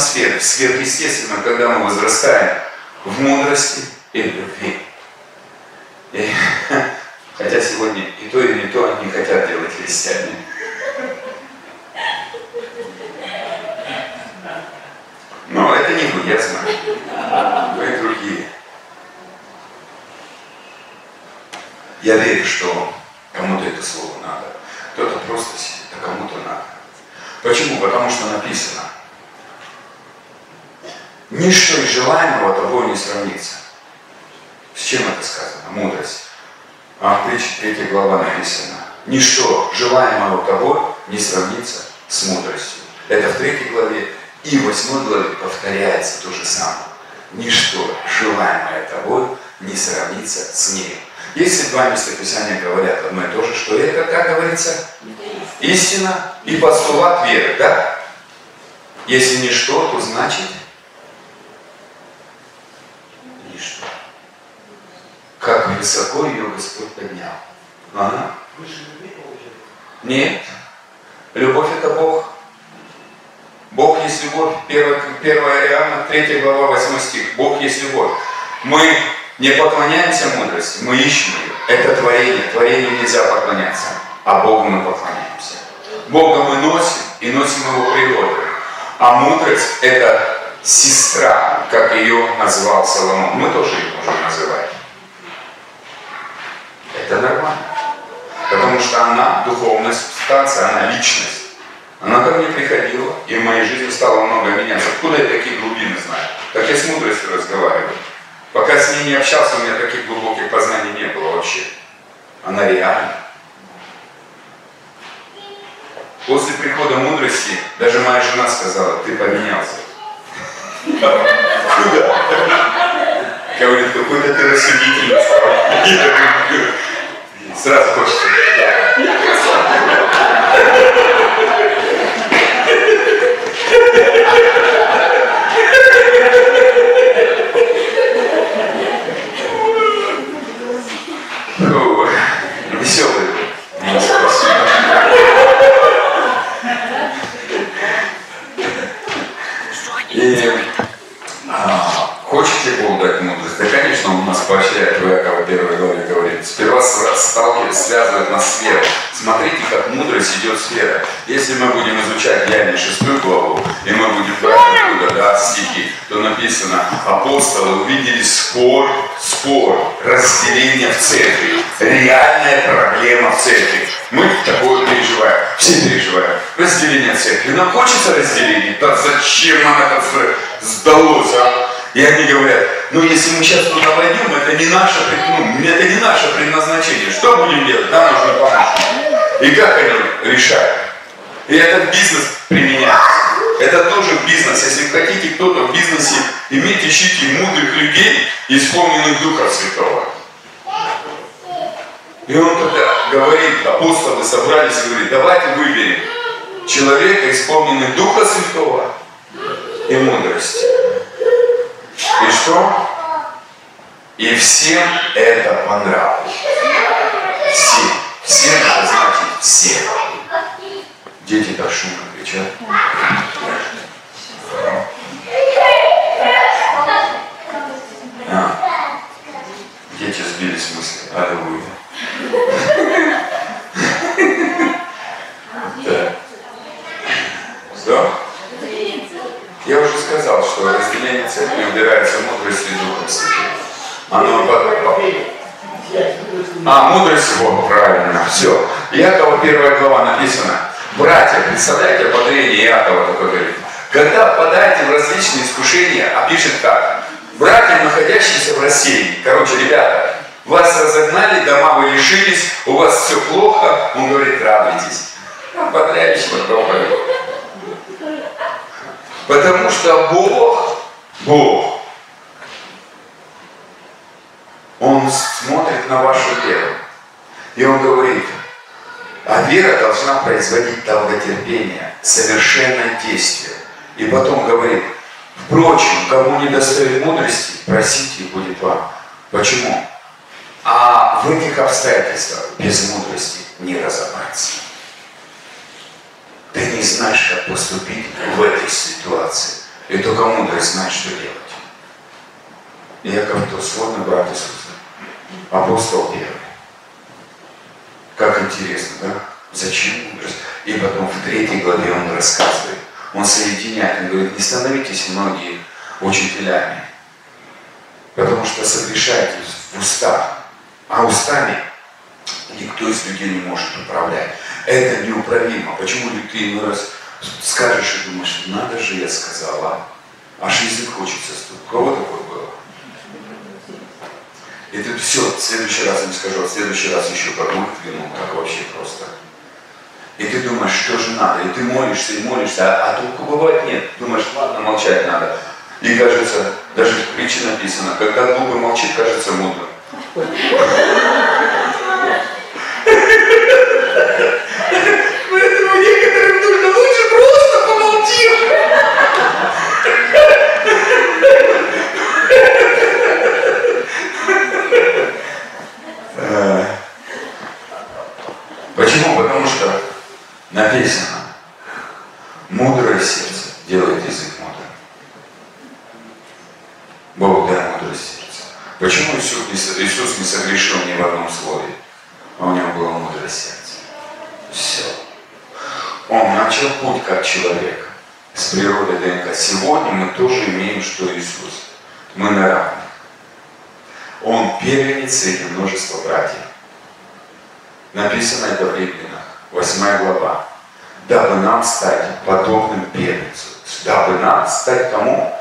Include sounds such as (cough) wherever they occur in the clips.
атмосферы, в сверхъестественном, когда мы возрастаем в мудрости и в любви. И, (laughs) хотя сегодня и то, и не то не хотят делать христиане. Но это не вы, я знаю. Вы другие. Я верю, что кому-то это слово надо. Кто-то просто сидит, а кому-то надо. Почему? Потому что написано. Ничто желаемого тобой не сравнится. С чем это сказано? Мудрость. А в притче 3 глава написано. Ничто желаемого тобой не сравнится с мудростью. Это в 3 главе и в 8 главе повторяется то же самое. Ничто желаемое тобой не сравнится с ней. Если два местописания говорят одно и то же, что это, как говорится, истина и постулат веры, да? Если ничто, то значит ничто. Высоко ее Господь поднял. Ага. Нет. Любовь это Бог. Бог есть любовь. 1, 1 Иоанна, 3 глава, 8 стих. Бог есть любовь. Мы не поклоняемся мудрости, мы ищем ее. Это творение. Творению нельзя поклоняться, а Богу мы поклоняемся. Бога мы носим и носим его природу. А мудрость – это сестра, как ее назвал Соломон. Мы тоже ее можем называть. Это нормально. Потому что она духовная субстанция, она личность. Она ко мне приходила, и в моей жизни стало много меняться. Откуда я такие глубины знаю? Так я с мудростью разговариваю. Пока с ней не общался, у меня таких глубоких познаний не было вообще. Она реальна. После прихода мудрости даже моя жена сказала, ты поменялся. Куда? Говорит, какой-то ты рассудительный Сразу хочется. Веселый. И а, хочет ли Бог дать мудрость? Да, конечно, Он нас поощряет. В Иакова 1 главе говорит. Сперва сталкивает, связывает нас с верой. Смотрите, как мудрость идет с верой. Если мы будем изучать Деяние 6 главу, и мы будем брать оттуда да, стихи, то написано, апостолы увидели спор, спор, разделение в церкви. Реальная проблема в церкви. Мы такое переживаем, все переживаем. Разделение церкви. Нам хочется разделения? Да зачем нам это сдалось, а? И они говорят, ну если мы сейчас туда войдем, это не наше, ну, это не наше предназначение. Что будем делать? Нам нужно помочь. И как они решают? И этот бизнес применяется. Это тоже бизнес. Если хотите кто-то в бизнесе иметь, ищите мудрых людей, исполненных Духа Святого. И он тогда говорит, апостолы собрались и говорит, давайте выберем человека, исполненный Духа Святого и мудрости. И что? И всем это понравилось. Всем. Всем это значит всем. Дети так шумно кричат. А, дети сбились с мысли. Аллилуйя. (laughs) Да. Что? Сказал, что разделение церкви убирается мудростью и Духом Святым. Оно а, мудрость, вот, правильно, все. Иакова первая глава написано. Братья, представляете ободрение Иакова такое говорит. Когда впадаете в различные искушения, а пишет как? Братья, находящиеся в рассеянии. Короче, ребята, вас разогнали, дома вы лишились, у вас все плохо. Он говорит, радуйтесь. Ободряющего проповедь. Потому что Бог, Бог, Он смотрит на вашу веру. И Он говорит, а вера должна производить долготерпение, совершенное действие. И потом говорит, впрочем, кому не достает мудрости, просите, и будет вам. Почему? А в этих обстоятельствах без мудрости не разобраться. Ты не знаешь, как поступить в этой ситуации. И только мудрость знает, что делать. Яков то сводный брат Иисуса. Апостол первый. Как интересно, да? Зачем мудрость? И потом в третьей главе он рассказывает. Он соединяет, он говорит, не становитесь многие учителями, потому что согрешаете в устах, а устами никто из людей не может управлять. Это неуправимо. Почему ты иной раз скажешь и думаешь, надо же, я сказала, аж язык хочется стукнуть. У кого такое было? И ты все, в следующий раз не скажу, а в следующий раз еще как выдвинул, так вообще просто. И ты думаешь, что же надо, и ты молишься, и молишься, а, а толку бывает нет. Думаешь, ладно, молчать надо. И кажется, даже в притче написано, когда глупый молчит, кажется мудрым. Поэтому некоторым нужно лучше просто помолчи. Э, почему? Потому что написано, мудрое сердце делает язык мудрым. Бог дай мудрость сердца. Почему Иисус не согрешил ни в одном слове? А у него было мудрое сердце. Все. Он начал путь как человек с природой ДНК. Сегодня мы тоже имеем, что Иисус. Мы на равных. Он первенец среди множества братьев. Написано это в Римлянах, 8 глава. Дабы нам стать подобным первенцу. Дабы нам стать кому?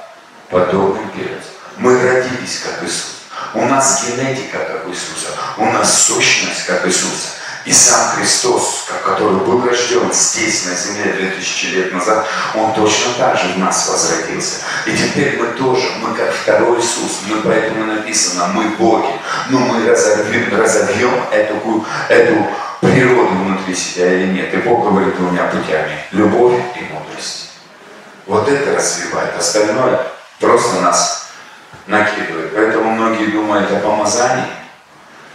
Подобным первенцу. Мы родились как Иисус. У нас генетика как Иисуса. У нас сущность как Иисуса. И сам Христос, который был рожден здесь, на земле, 2000 лет назад, Он точно так же в нас возродился. И теперь мы тоже, мы как второй Иисус, мы поэтому написано, мы боги, но мы разовьем, разовьем эту, эту природу внутри себя или нет. И Бог говорит двумя путями, любовь и мудрость. Вот это развивает, остальное просто нас накидывает. Поэтому многие думают о помазании.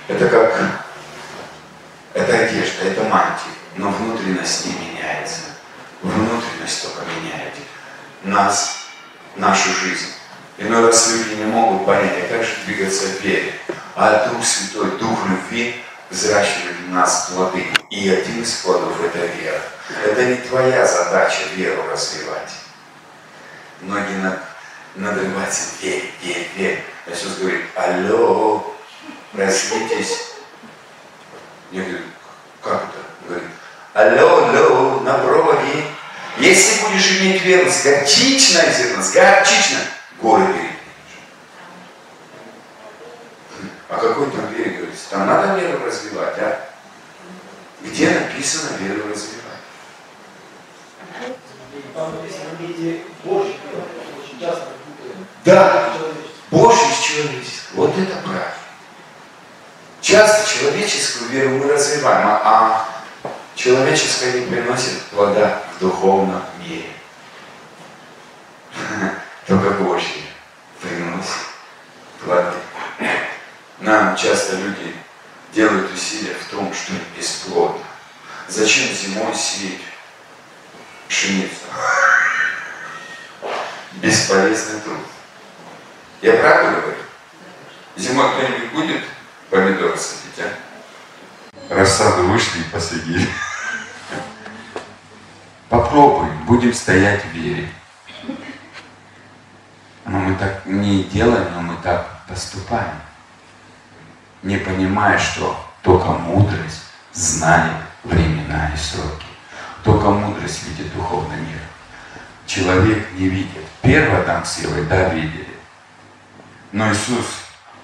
Это как это одежда, это мантия, но внутренность не меняется. Внутренность только меняет нас, нашу жизнь. Иной раз люди не могут понять, а как же двигаться в вере. А Дух Святой, Дух любви взращивает в нас плоды. И один из плодов – это вера. Это не твоя задача веру развивать. Многие над, надрываются, верь, верь, верь. Иисус говорит, алло, развитесь я говорю, как это? Говорит, алло, алло, на проводе. Если будешь иметь горчичной зерно, с горчичной, горы перейдешь. А какой там вере говорится? Там надо веру развивать, а? Где написано веру развивать? Да, Божий с человеческим. Вот это правильно. Часто человеческую веру мы развиваем, а, человеческая не приносит плода в духовном мире. (laughs) Только Божье приносит плоды. Нам часто люди делают усилия в том, что бесплодно. Зачем зимой сеять пшеницу? Бесполезный труд. Я правду говорю? Зимой кто-нибудь будет помидоры садить, а? Рассаду вышли и посадили. Попробуем, будем стоять в вере. Но мы так не делаем, но мы так поступаем. Не понимая, что только мудрость знает времена и сроки. Только мудрость видит духовный мир. Человек не видит. Первый Адам с Евой, да, видели. Но Иисус,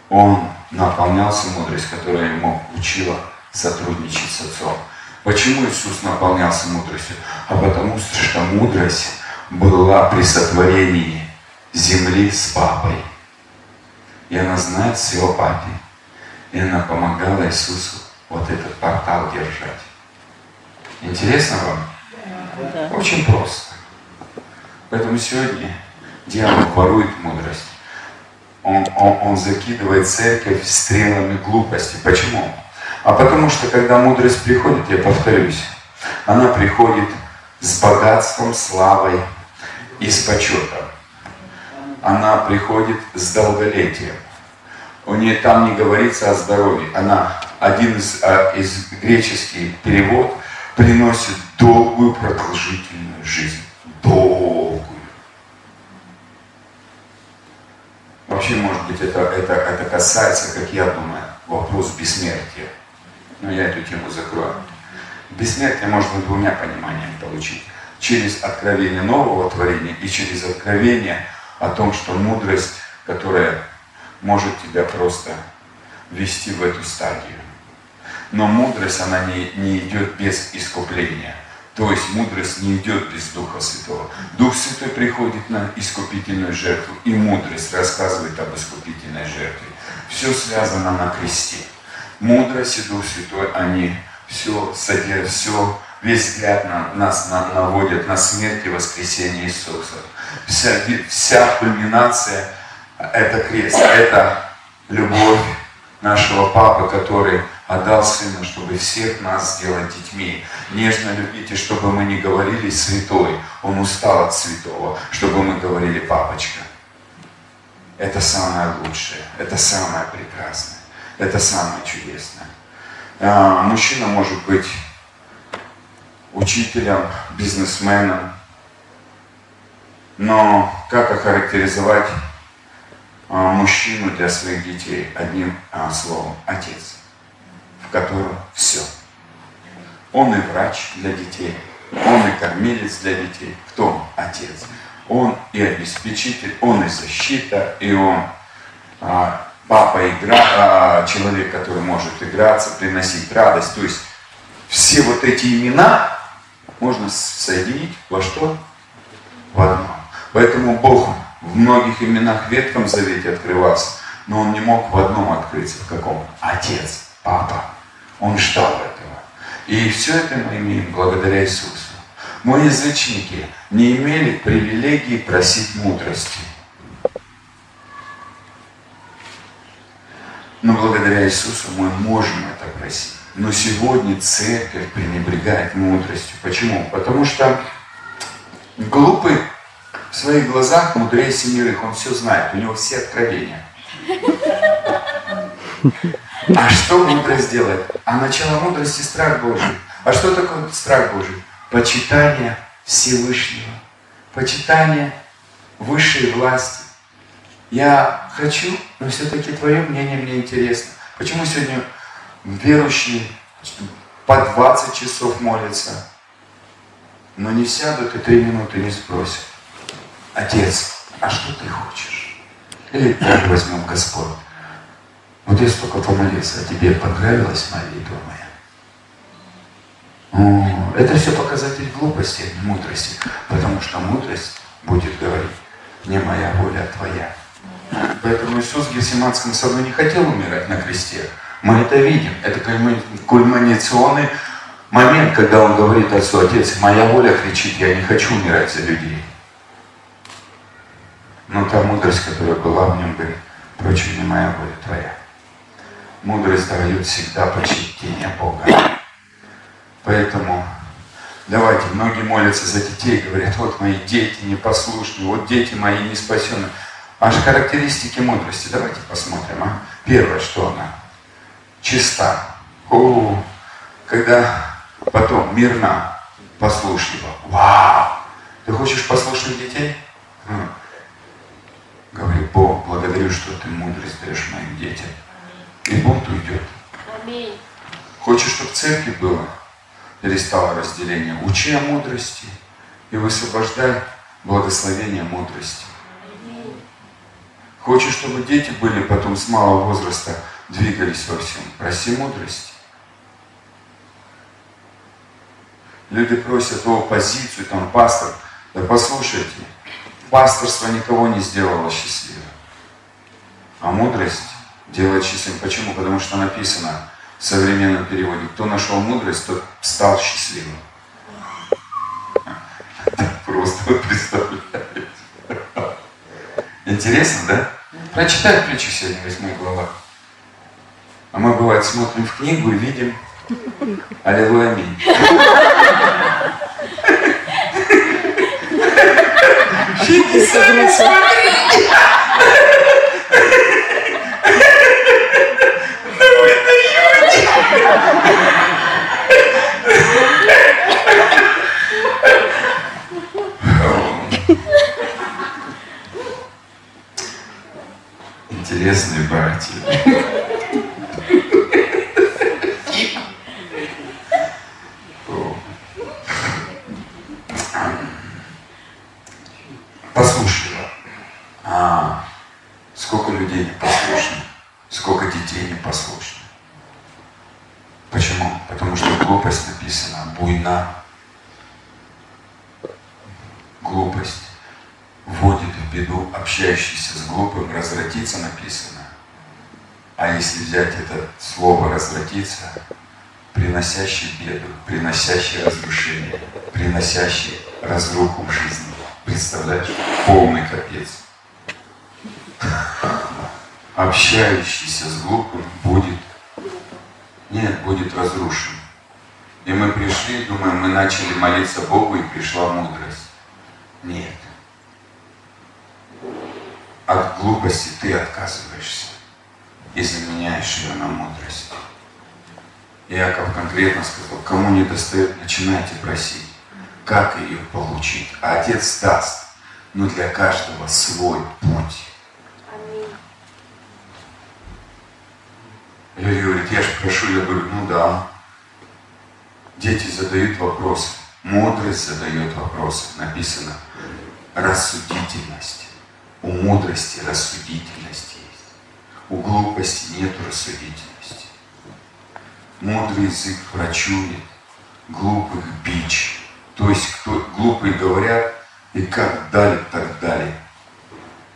Он наполнялся мудрость, которая ему учила сотрудничать с Отцом. Почему Иисус наполнялся мудростью? А потому что мудрость была при сотворении земли с папой. И она знает своего папи. И она помогала Иисусу вот этот портал держать. Интересно вам? Да. Очень просто. Поэтому сегодня дьявол ворует мудрость он, он, он закидывает церковь стрелами глупости. Почему? А потому что, когда мудрость приходит, я повторюсь, она приходит с богатством, славой и с почетом. Она приходит с долголетием. У нее там не говорится о здоровье. Она один из, а, из греческий перевод приносит долгую продолжительную жизнь. Долгую. Вообще, может быть, это, это, это касается, как я думаю, вопрос бессмертия. Но я эту тему закрою. Бессмертие можно двумя пониманиями получить. Через откровение нового творения и через откровение о том, что мудрость, которая может тебя просто ввести в эту стадию. Но мудрость, она не, не идет без искупления. То есть мудрость не идет без Духа Святого. Дух Святой приходит на искупительную жертву, и мудрость рассказывает об искупительной жертве. Все связано на кресте. Мудрость и Дух Святой, они все содержат, все, весь взгляд на, нас на, наводят на смерть и воскресение Иисуса. Вся, вся кульминация – это крест, это любовь нашего Папы, который отдал Сына, чтобы всех нас сделать детьми. Нежно любите, чтобы мы не говорили «святой». Он устал от святого, чтобы мы говорили «папочка». Это самое лучшее, это самое прекрасное, это самое чудесное. А, мужчина может быть учителем, бизнесменом, но как охарактеризовать а, мужчину для своих детей одним а, словом – отец котором все. Он и врач для детей, он и кормилец для детей. Кто? Отец. Он и обеспечитель, он и защита, и он а, папа игра, а, человек, который может играться, приносить радость. То есть все вот эти имена можно соединить во что? В одно. Поэтому Бог в многих именах в Ветхом Завете открывался, но Он не мог в одном открыться. В каком? Отец, Папа. Он ждал этого. И все это мы имеем благодаря Иисусу. Мы, язычники, не имели привилегии просить мудрости. Но благодаря Иисусу мы можем это просить. Но сегодня церковь пренебрегает мудростью. Почему? Потому что глупый в своих глазах мудрее семерых. Он все знает, у него все откровения. А что мудрость делает? А начало мудрости страх Божий. А что такое страх Божий? Почитание Всевышнего. Почитание высшей власти. Я хочу, но все-таки твое мнение мне интересно. Почему сегодня верующие по 20 часов молятся, но не сядут и три минуты не спросят. Отец, а что ты хочешь? Или так возьмем Господь. Вот я столько помолился, а тебе понравилась молитва моя? Это все показатель глупости, а не мудрости. Потому что мудрость будет говорить, не моя воля, а твоя. Поэтому Иисус в Гефсиманском саду не хотел умирать на кресте. Мы это видим. Это кульминационный момент, когда он говорит Отцу, Отец, моя воля кричит, я не хочу умирать за людей. Но та мудрость, которая была в нем, говорит, впрочем, не моя воля, твоя. Мудрость дает всегда почтение Бога. Поэтому давайте, многие молятся за детей, говорят, вот мои дети непослушные, вот дети мои не спасены. Аж характеристики мудрости, давайте посмотрим. А? Первое, что она? Чиста. О, когда потом мирна, послушлива. Вау! Ты хочешь послушных детей? Говори, Бог, благодарю, что ты мудрость даешь моим детям и бунт уйдет. Аминь. Хочешь, чтобы в церкви было? Перестало разделение. Учи о мудрости и высвобождай благословение мудрости. Хочешь, чтобы дети были потом с малого возраста, двигались во всем. Проси мудрости. Люди просят о позицию, там, пастор. Да послушайте, пасторство никого не сделало счастливым. А мудрость делает счастливым. Почему? Потому что написано в современном переводе, кто нашел мудрость, тот стал счастливым. Просто вы представляете. Интересно, да? Прочитай притчу сегодня, восьмой глава. А мы, бывает, смотрим в книгу и видим Аллилуйя, аминь. (laughs) Фиги смотри! Да вы даете! Интересные братья. Послушай, а, сколько людей непослушны, сколько детей непослушны. Почему? Потому что глупость написана буйна. Глупость вводит в беду общающийся с глупым, развратиться написано. А если взять это слово развратиться, приносящий беду, приносящий разрушение, приносящий разруху в жизни. Представляешь? Полный капец. Общающийся с глупым будет, нет, будет разрушен. И мы пришли, думаем, мы начали молиться Богу, и пришла мудрость. Нет. От глупости ты отказываешься, если меняешь ее на мудрость. Яков конкретно сказал, кому не достает, начинайте просить, как ее получить. А Отец даст, но для каждого свой путь. Люди говорят, я же прошу, я говорю, ну да. Дети задают вопросы, мудрость задает вопросы. Написано, рассудительность. У мудрости рассудительность есть. У глупости нет рассудительности. Мудрый язык врачует, глупых бич. То есть кто, глупые говорят, и как дали, так дали.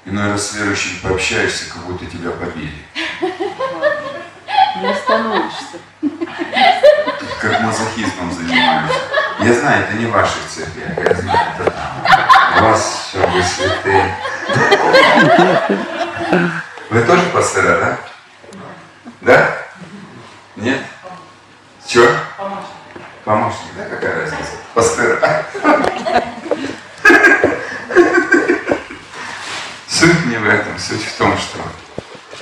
Иной раз с верующим пообщаешься, как будто тебя побили. Не остановишься. Как мазохизмом занимаюсь. Я знаю, это не в ваших церквях, я знаю, это там. У вас все, вы святые. Вы тоже пастора, да? Да? Нет? Че? Помощник, да? Какая разница? Пастора. Суть не в этом, суть в том, что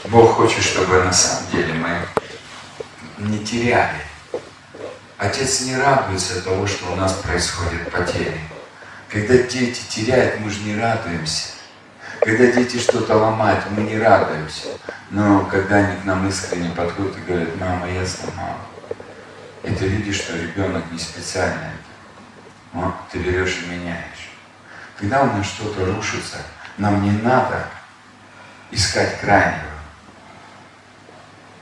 Бог хочет, чтобы на самом деле мы не теряли. Отец не радуется того, что у нас происходит потери. Когда дети теряют, мы же не радуемся. Когда дети что-то ломают, мы не радуемся. Но когда они к нам искренне подходят и говорят, мама, я сломал. И ты видишь, что ребенок не специально это. Но ты берешь и меняешь. Когда у нас что-то рушится, нам не надо искать крайнего.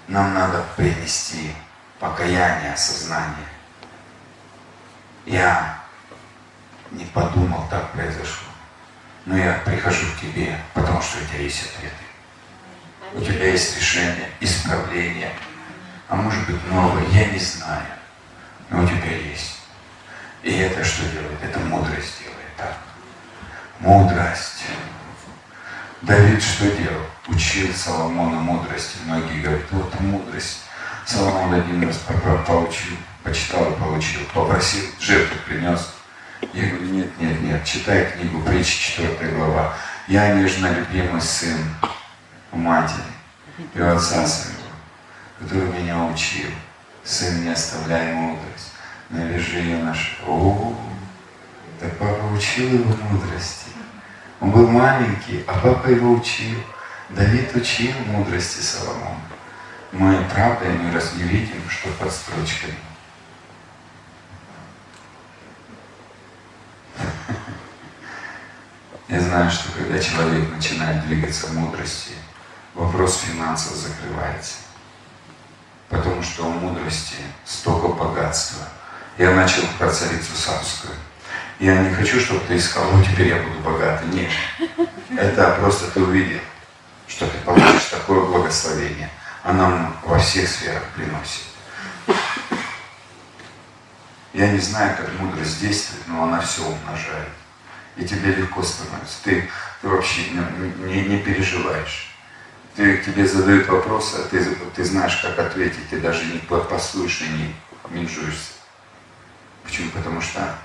Нам надо принести покаяние, осознание. Я не подумал, так произошло. Но я прихожу к тебе, потому что у тебя есть ответы. У тебя есть решение, исправление. А может быть новое, я не знаю. Но у тебя есть. И это что делает? Это мудрость делает. Так. Мудрость. Давид что делал? Учил Соломона мудрости. Многие говорят, вот мудрость. Соломон один раз поучил, почитал и получил, попросил, жертву принес. Я говорю, нет, нет, нет, читай книгу притчи, 4 глава. Я нежно любимый сын у матери и у отца своего, который меня учил. Сын, не оставляй мудрость, навяжи ее на О, так папа учил его мудрости. Он был маленький, а папа его учил. Давид учил мудрости Соломона. Мы, правда, иной раз не видим, что под строчками. Я знаю, что когда человек начинает двигаться в мудрости, вопрос финансов закрывается. Потому что у мудрости столько богатства. Я начал про царицу Савскую. Я не хочу, чтобы ты искал, ну теперь я буду богатый. Нет. Это просто ты увидел, что ты получишь такое благословение. Она нам во всех сферах приносит. Я не знаю, как мудрость действует, но она все умножает и тебе легко становится. Ты, ты вообще не, не, не переживаешь. Ты, тебе задают вопросы, а ты, ты знаешь, как ответить, ты даже не пасуешь и не менжуешься. Почему? Потому что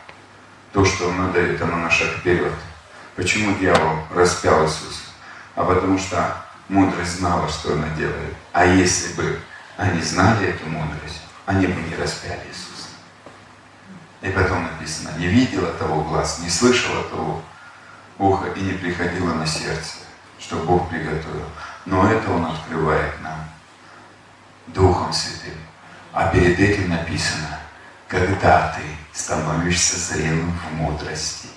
то, что он дает, оно на шаг вперед. Почему дьявол распял Иисуса? А потому что мудрость знала, что она делает. А если бы они знали эту мудрость, они бы не распяли Иисуса. И потом написано, не видела того глаз, не слышала того уха и не приходило на сердце, что Бог приготовил. Но это Он открывает нам Духом Святым. А перед этим написано, когда ты становишься зрелым в мудрости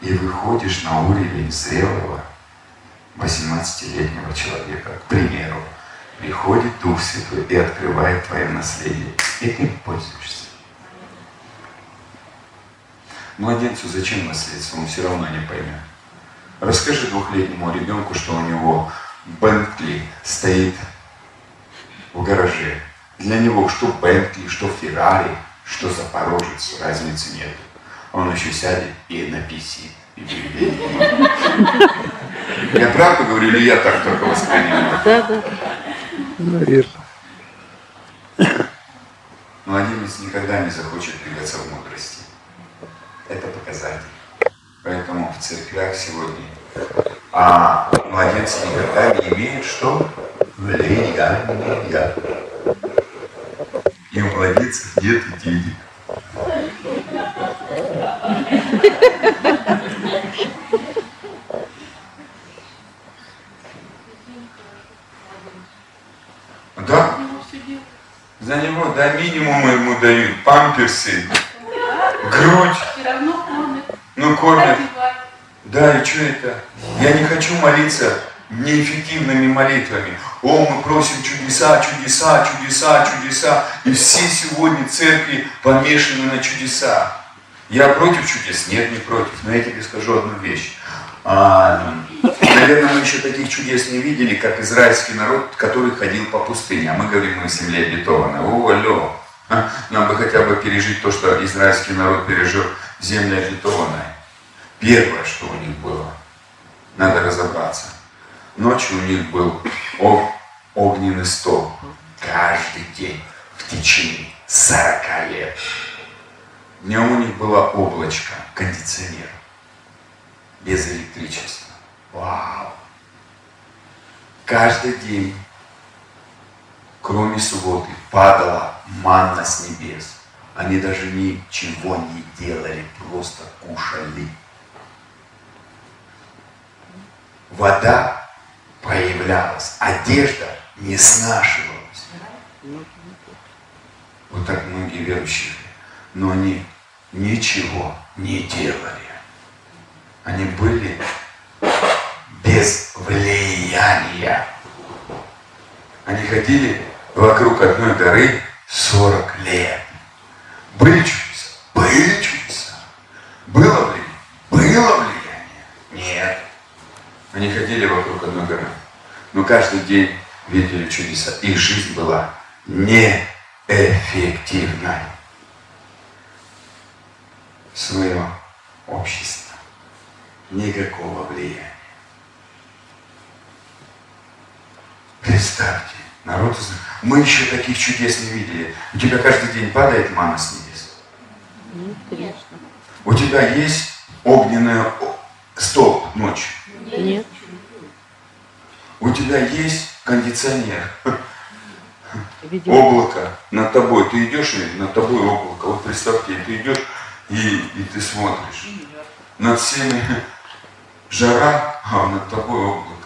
и выходишь на уровень зрелого 18-летнего человека, к примеру, приходит Дух Святой и открывает твое наследие, и ты пользуешься. Младенцу зачем наследство, он все равно не поймет. Расскажи двухлетнему ребенку, что у него Бентли стоит в гараже. Для него что Бентли, что Феррари, что Запорожец, разницы нет. Он еще сядет и написит. Я правду говорю, или я так только воспринимаю? Да, да. Наверное. Младенец никогда не захочет двигаться в мудрости. Это показатель. Поэтому в церквях сегодня а младенцы никогда не имеют что? Влияния. И у младенцев нет денег. Да? За него, да, минимум ему дают. Памперсы, грудь. Все равно кормят. Ну, кормят. одевают. Да, и что это? Я не хочу молиться неэффективными молитвами. О, мы просим чудеса, чудеса, чудеса, чудеса. И все сегодня церкви помешаны на чудеса. Я против чудес? Нет, не против. Но я тебе скажу одну вещь. А, наверное, мы еще таких чудес не видели, как израильский народ, который ходил по пустыне. А мы говорим, мы земле обетованной. О, алло. А, Нам бы хотя бы пережить то, что израильский народ пережил в земле обетованной. Первое, что у них было, надо разобраться. Ночью у них был ог- огненный стол. Каждый день в течение 40 лет. Днем у них было облачко, кондиционер. Без электричества. Вау! Каждый день, кроме субботы, падала манна с небес. Они даже ничего не делали, просто кушали. Вода появлялась, одежда не снашивалась. Вот так многие верующие, но они ничего не делали. Они были без влияния. Они ходили вокруг одной горы 40 лет. Были чудеса? Были чудеса. Было влияние? Было влияние? Нет. Они ходили вокруг одной горы. Но каждый день видели чудеса. Их жизнь была неэффективной. Свое общество. Никакого влияния. Представьте, народ, мы еще таких чудес не видели. У тебя каждый день падает мана с небес. Нет, конечно. У тебя есть огненный о- столб ночью. Нет. У тебя есть кондиционер, Видимо, облако над тобой. Ты идешь и над тобой облако. Вот представьте, ты идешь и, и ты смотришь. Над всеми жара, а над тобой облако.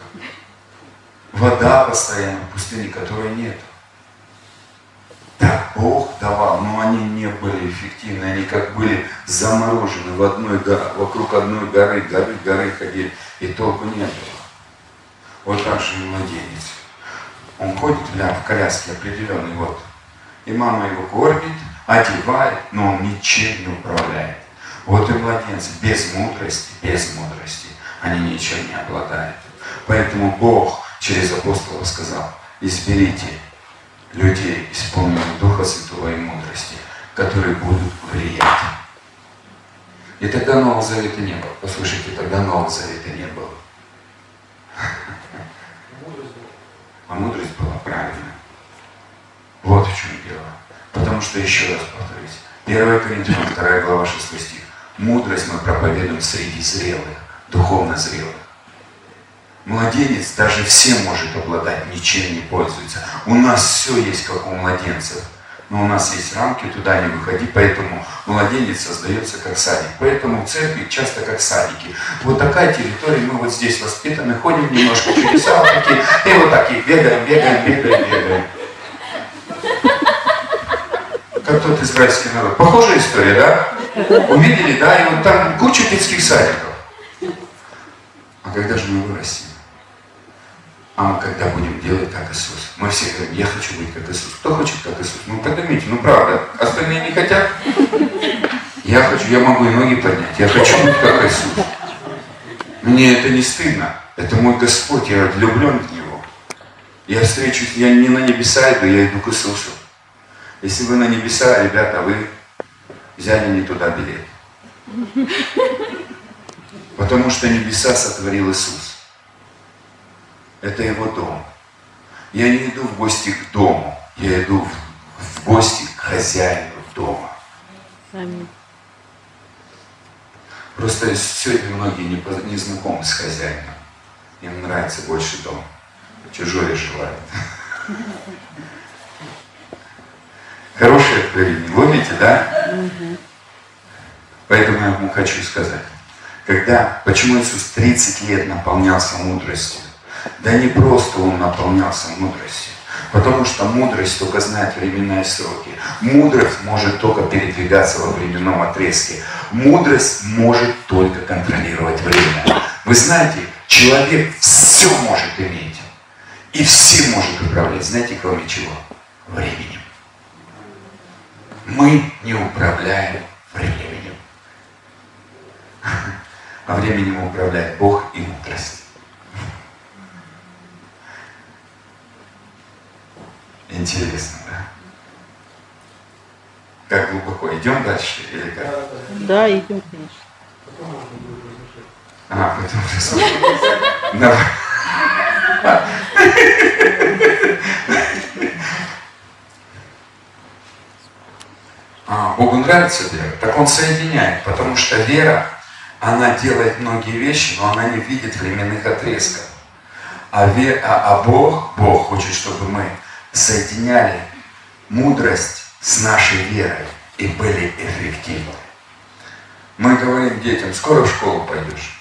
Вода постоянно в пустыне, которой нет. Так Бог давал, но они не были эффективны, они как были заморожены в одной, го- вокруг одной горы, горы, горы ходили, и толку не было. Вот так же и младенец. Он ходит бля, в коляске определенный вот. И мама его кормит, одевает, но он ничем не управляет. Вот и младенцы без мудрости, без мудрости, они ничем не обладают. Поэтому Бог через апостолов сказал, изберите людей, исполненных Духа Святого и мудрости, которые будут влиять. И тогда Нового Завета не было. Послушайте, тогда Нового Завета не было. А мудрость была правильная. Вот в чем дело. Потому что, еще раз повторюсь, 1 Коринфянам 2 глава 6 стих. Мудрость мы проповедуем среди зрелых, духовно зрелых. Младенец даже всем может обладать, ничем не пользуется. У нас все есть, как у младенцев. Но у нас есть рамки, туда не выходи, поэтому младенец создается как садик. Поэтому церкви часто как садики. Вот такая территория, мы вот здесь воспитаны, ходим немножко вот такие, и вот такие, бегаем, бегаем, бегаем, бегаем. Как тот израильский народ. Похожая история, да? Увидели, да, и вот там куча детских садиков. А когда же мы вырастем? А мы когда будем делать как Иисус? Мы все говорим, я хочу быть как Иисус. Кто хочет как Иисус? Ну поднимите, ну правда. Остальные не хотят. Я хочу, я могу и ноги поднять. Я хочу быть как Иисус. Мне это не стыдно. Это мой Господь, я влюблен в Него. Я встречусь, я не на небеса иду, я иду к Иисусу. Если вы на небеса, ребята, вы взяли не туда билет. Потому что небеса сотворил Иисус. Это его дом. Я не иду в гости к дому, я иду в, в гости к хозяину дома. Аминь. Просто сегодня многие не, не знакомы с хозяином. Им нравится больше дом. Чужое желают. (laughs) Хорошее откровение. Ловите, да? Поэтому я вам хочу сказать. Когда, почему Иисус 30 лет наполнялся мудростью? Да не просто он наполнялся мудростью, потому что мудрость только знает временные сроки. Мудрость может только передвигаться во временном отрезке. Мудрость может только контролировать время. Вы знаете, человек все может иметь и всем может управлять. Знаете, кроме чего? Временем. Мы не управляем временем. (laughs) А временем управляет Бог и мудрость. Интересно, да? Как глубоко? Идем дальше или как? Да, идем, конечно. А, потом. А, Богу нравится вера, так Он соединяет, потому что вера, она делает многие вещи, но она не видит временных отрезков. А, ве, а, а Бог, Бог хочет, чтобы мы соединяли мудрость с нашей верой и были эффективны. Мы говорим детям, скоро в школу пойдешь.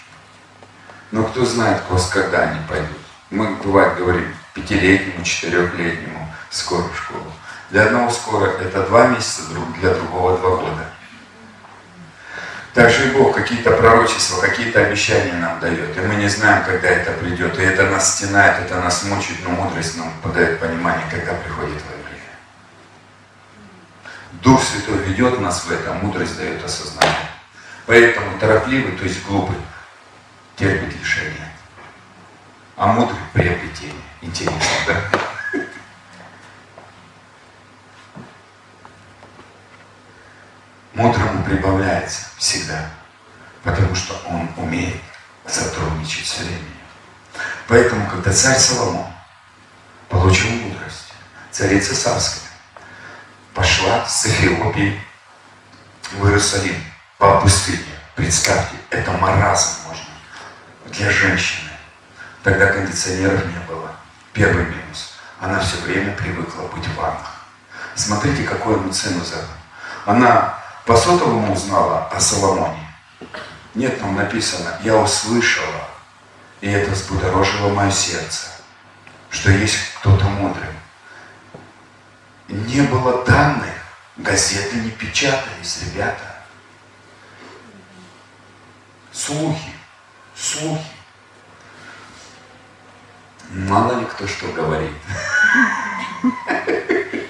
Но кто знает, когда они пойдут. Мы, бывает, говорим пятилетнему, четырехлетнему, скоро в школу. Для одного скоро это два месяца, для другого два года. Также и Бог какие-то пророчества, какие-то обещания нам дает. И мы не знаем, когда это придет. И это нас стенает, это нас мучает, но мудрость нам подает понимание, когда приходит твое время. Дух Святой ведет нас в это, мудрость дает осознание. Поэтому торопливый, то есть глупый, терпит лишение. А мудрый приобретение. Интересно, да? Мудрому прибавляется всегда, потому что он умеет сотрудничать с временем. Поэтому, когда царь Соломон получил мудрость, царица Савская пошла с Эфиопии в Иерусалим по пустыне. Представьте, это маразм можно для женщины. Тогда кондиционеров не было. Первый минус. Она все время привыкла быть в ваннах. Смотрите, какую ему цену за. Она по сотовому узнала о Соломоне. Нет, там написано, я услышала, и это взбудорожило мое сердце, что есть кто-то мудрый. Не было данных, газеты не печатались, ребята. Слухи, слухи. Мало ли кто что говорит. (laughs)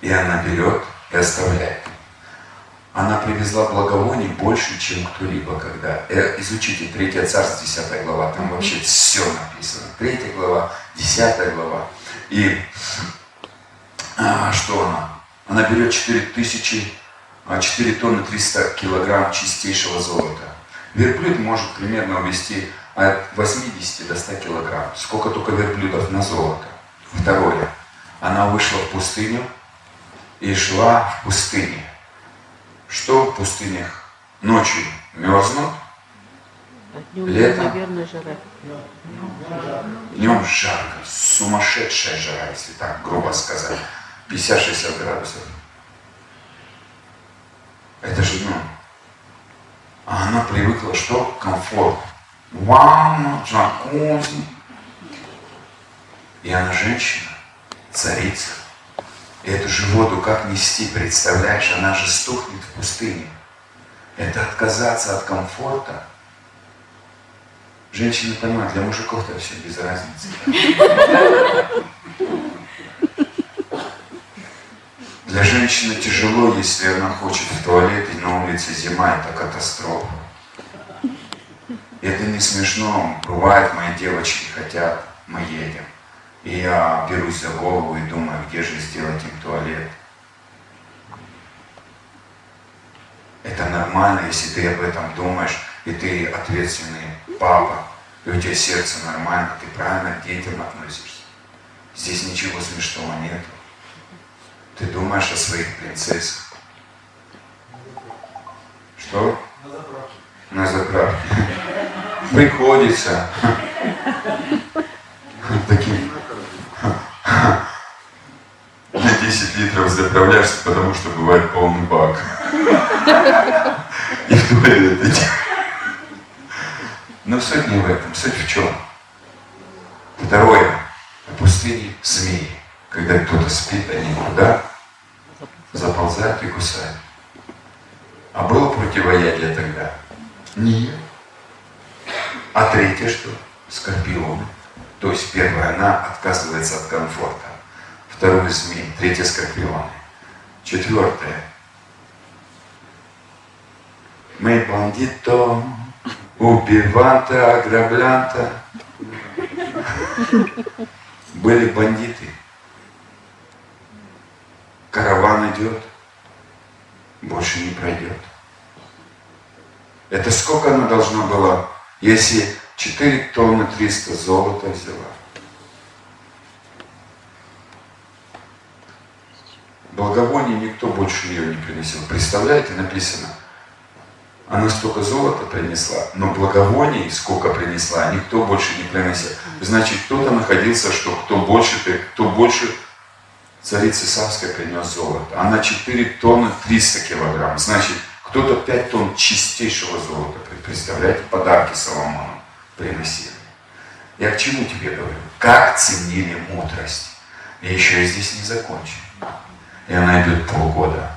И она берет и оставляет она привезла благовоний больше, чем кто-либо когда. Э, изучите 3 царство, 10 глава, там вообще все написано. 3 глава, 10 глава. И а, что она? Она берет 4 тысячи, 4 а, тонны 300 килограмм чистейшего золота. Верблюд может примерно увезти от 80 до 100 килограмм. Сколько только верблюдов на золото. Второе. Она вышла в пустыню и шла в пустыне что в пустынях ночью мерзнут, А днем, Лето. наверное, жара. днем жарко, сумасшедшая жара, если так грубо сказать. 50-60 градусов. Это же, ну, а она привыкла, что? Комфорт. Ванна, джакузи. И она женщина, царица. Эту же воду как нести, представляешь? Она же стухнет в пустыне. Это отказаться от комфорта. Женщины понимают, для мужиков-то все без разницы. Для женщины тяжело, если она хочет в туалет, и на улице зима, это катастрофа. Это не смешно. Бывает, мои девочки хотят, мы едем. И я берусь за голову и думаю, где же сделать им туалет. Это нормально, если ты об этом думаешь, и ты ответственный папа, и у тебя сердце нормально, ты правильно к детям относишься. Здесь ничего смешного нет. Ты думаешь о своих принцессах. Что? На заправке. Приходится. Таким. На 10 литров заправляешься, потому что бывает полный бак. И в туалет идти. Но суть не в этом. Суть в чем? Второе. В пустыне змеи. Когда кто-то спит, они куда? Заползают и кусают. А было противоядие тогда? Нет. А третье что? Скорпионы. То есть первая она отказывается от комфорта. Второе змей. Третье скорпионы. Четвертое. Мы бандито, убиванта, ограблянта. Были бандиты. Караван идет, больше не пройдет. Это сколько она должна была, если 4 тонны 300 золота взяла? Благовоние никто больше ее не принесел. Представляете, написано, она столько золота принесла, но благовоний сколько принесла, никто больше не приносил. Значит, кто-то находился, что кто больше, кто больше царицы Савской принес золото. Она 4 тонны 300 килограмм. Значит, кто-то 5 тонн чистейшего золота. Представляете, подарки Соломону приносили. Я к чему тебе говорю? Как ценили мудрость. И еще я здесь не закончу. И она идет полгода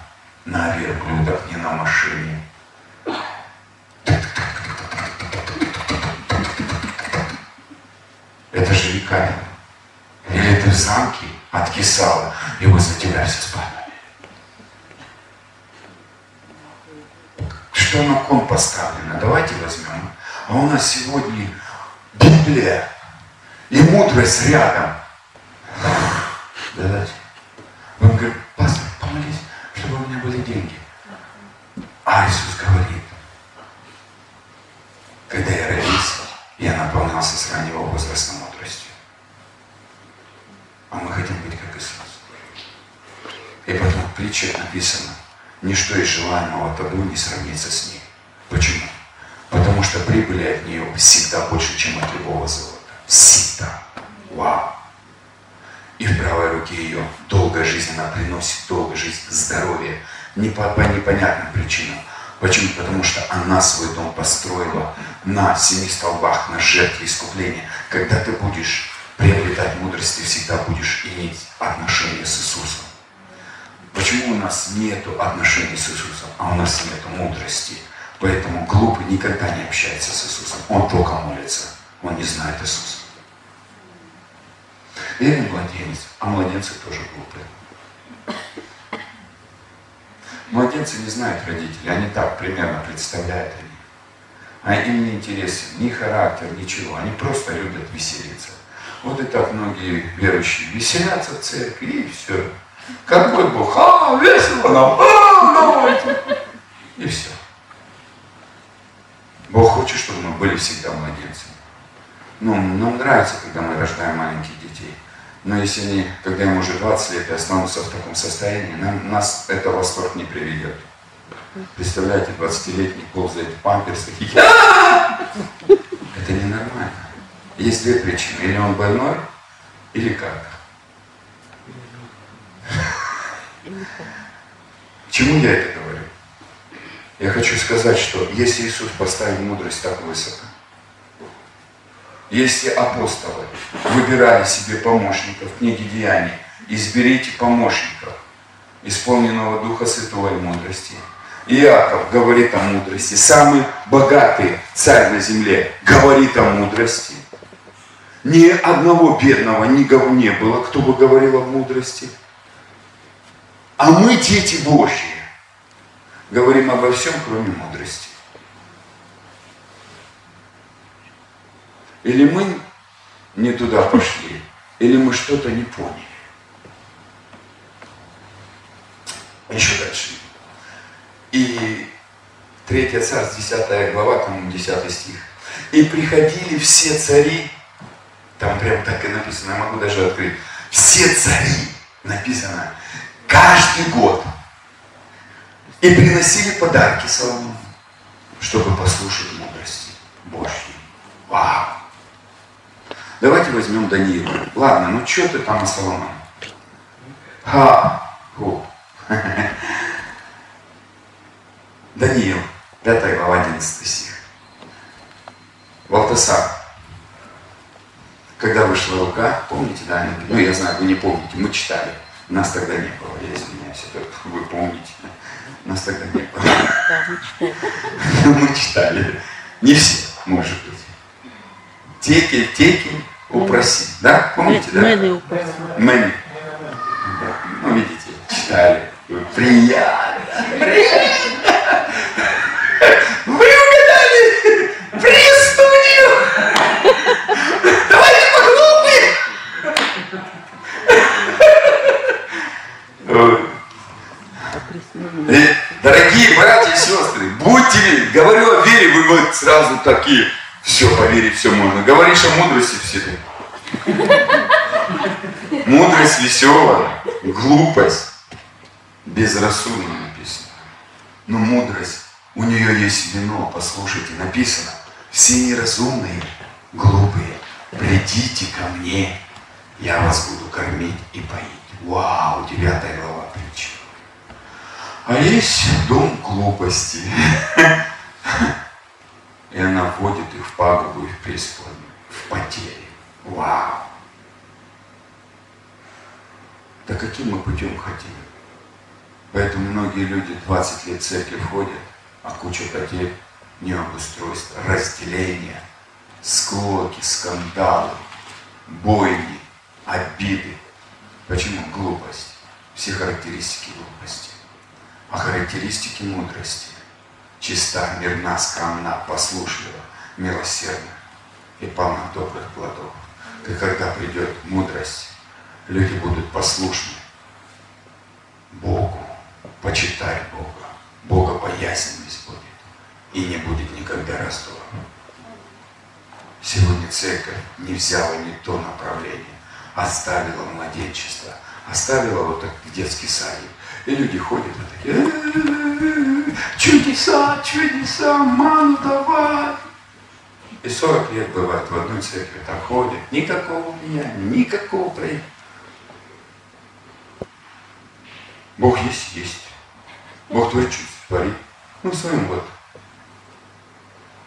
на верблюдах, не на машине. Это же веками. Или ты в замке откисала, и вы задеваешься с пальмами. Что на кон поставлено? Давайте возьмем. А у нас сегодня Библия и мудрость рядом. Давайте. Он говорит, пастор, помолись, чтобы у меня были деньги. А Иисус говорит, когда я родился, я наполнялся с раннего возраста мудростью. А мы хотим быть как Иисус. И потом в притчах написано, ничто из желаемого табу не сравнится с ним. Почему? Потому что прибыли от нее всегда больше, чем от любого золота. Всегда. Вау. И в правой руке ее долгая жизнь, она приносит долгую жизнь, здоровье. Не по, по непонятным причинам. Почему? Потому что она свой дом построила на семи столбах, на жертве искупления. Когда ты будешь приобретать мудрость, ты всегда будешь иметь отношения с Иисусом. Почему у нас нет отношений с Иисусом, а у нас нет мудрости? Поэтому глупый никогда не общается с Иисусом. Он только молится. Он не знает Иисуса. Или младенец. А младенцы тоже глупые. Младенцы не знают родителей. Они так примерно представляют их. А им не интересен ни характер, ничего. Они просто любят веселиться. Вот и так многие верующие веселятся в церкви и все. Какой Бог? А, весело нам. А, давайте. И все. Бог хочет, чтобы мы были всегда младенцами. Ну, нам нравится, когда мы рождаем маленьких детей. Но если они, когда им уже 20 лет и останутся в таком состоянии, нам, нас это восторг не приведет. Представляете, 20-летний ползает в памперсах и (laughs) Это ненормально. Есть две причины. Или он больной, или как. Чему я это говорю? Я хочу сказать, что если Иисус поставил мудрость так высоко, если апостолы выбирали себе помощников в книге Деяний, изберите помощников, исполненного Духа Святого и мудрости. Иаков говорит о мудрости. Самый богатый царь на земле говорит о мудрости. Ни одного бедного никого не было, кто бы говорил о мудрости. А мы, дети Божьи, говорим обо всем, кроме мудрости. Или мы не туда пошли, или мы что-то не поняли. Еще дальше. И 3 царств, 10 глава, там 10 стих. И приходили все цари, там прям так и написано, я могу даже открыть. Все цари, написано, каждый год. И приносили подарки Соломону, чтобы послушать мудрости Божьей. Вау! Давайте возьмем Даниила. Ладно, ну что ты там о Соломоне? Ха! Ху. (laughs) Даниил, 5 глава, 11 стих. Валтасар, когда вышла рука, помните, да? Ну, я знаю, вы не помните, мы читали. Нас тогда не было, я извиняюсь, это вы помните. Нас тогда не было. (laughs) Мы читали. Не все, может быть. Теки, теки, упроси. Да? Помните, да? Мэны упросил. Мэнни. Ну, видите, читали. Приятно. Приятно. Вы угадали! Престудию! Давайте похлопаем! Дорогие братья и сестры, будьте, говорю о вере, вы вот сразу такие, все, поверить все можно. Говоришь о мудрости все Мудрость веселая, глупость безрассудно написано. Но мудрость, у нее есть вино, послушайте, написано. Все неразумные, глупые, придите ко мне, я вас буду кормить и поить. Вау, девятая глава притчи. А есть дом глупости. (laughs) И она вводит их в пагубу и в преисподнюю, в потери. Вау! Да каким мы путем хотим? Поэтому многие люди 20 лет в церковь ходят, а куча потерь, необустройства, разделения, склоки, скандалы, бойни, обиды. Почему? Глупость. Все характеристики глупости. А характеристики мудрости. Чиста, мирна, скромна, послушлива, милосердна и полна добрых плодов. И когда придет мудрость, люди будут послушны Богу, почитать Бога, Богобоязненность будет, и не будет никогда раздора. Сегодня церковь не взяла не то направление, оставила младенчество, оставила вот так в детский садик. И люди ходят вот такие, «Э-э-э, чудеса, чудеса, ману давай. И 40 лет бывает в одной церкви так ходят, никакого влияния, никакого проявления. Бог есть, есть. Бог творит, творит. Ну, в своем вот.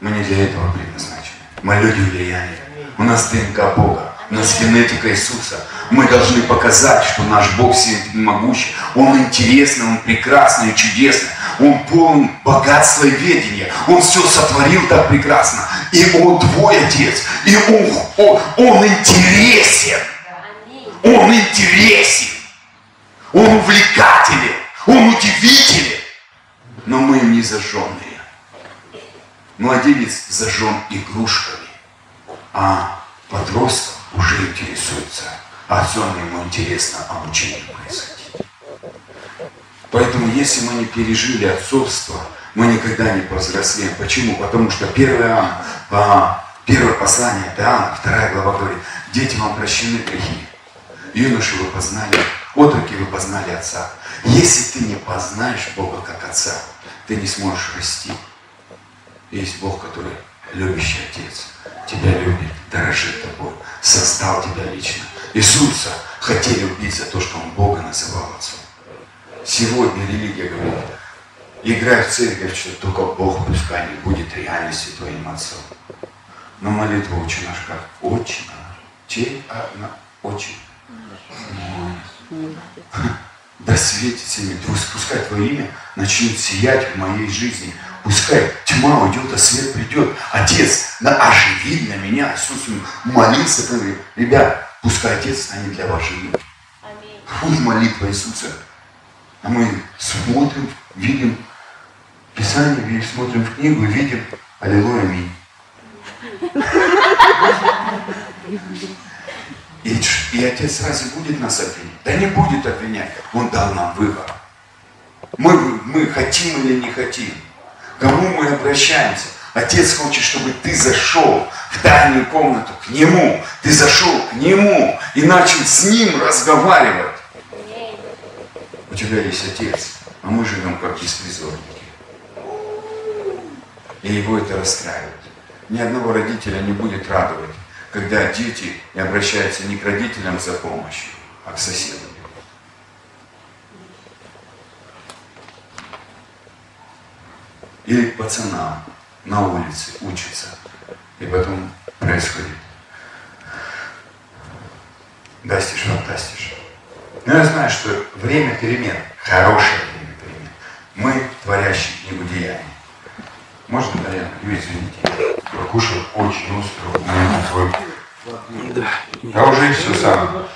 Мы не для этого предназначены. Мы люди влияния. У нас ДНК Бога. У нас генетика Иисуса. Мы должны показать, что наш Бог всемогущий. Он интересный, Он прекрасный чудесный. Он полон богатства и ведения. Он все сотворил так прекрасно. И Он твой Отец. И Он, он, он интересен. Он интересен. Он увлекателен. Он удивителен. Но мы не зажженные. Младенец зажжен игрушками, а подросток уже интересуется. А отцом ему интересно обучение происходить. Поэтому, если мы не пережили отцовство, мы никогда не повзрослеем. Почему? Потому что первое, а, первое послание Иоанна, вторая глава говорит, дети вам прощены грехи. Юноши вы познали, отроки вы познали Отца. Если ты не познаешь Бога как Отца, ты не сможешь расти. Есть Бог, который любящий Отец, тебя любит, дорожит тобой, создал тебя лично. Иисуса хотели убить за то, что Он Бога называл Отцом. Сегодня религия говорит, играй в церковь, что только Бог пускай не будет реальностью твоим Отцом. Но молитва очень наш как? Очень наш. Чей? Одна. Очень. Мой. Да светится имя, пускай Твое имя начнет сиять в моей жизни. Пускай тьма уйдет, а свет придет. Отец, на оживи для меня. Иисус говорит, ребят, пускай Отец станет для вас живым. Вот молитва Иисуса. А мы смотрим, видим Писание, смотрим в книгу и видим Аллилуйя, аминь. И, Отец разве будет нас обвинять? Да не будет обвинять. Он дал нам выбор. Мы, мы хотим или не хотим. Кому мы обращаемся? Отец хочет, чтобы ты зашел в тайную комнату к Нему. Ты зашел к Нему и начал с Ним разговаривать. У тебя есть Отец, а мы живем как беспризорники. И его это расстраивает. Ни одного родителя не будет радовать, когда дети не обращаются не к родителям за помощью, а к соседям. Или к пацанам на улице учатся. И потом происходит. Дастишь, фантастиш. Но я знаю, что время перемен, хорошее время перемен. Мы творящие книгу. Можно, Дарьяна? Извините. Покушал очень остро. Твой... Да. Уже все сам.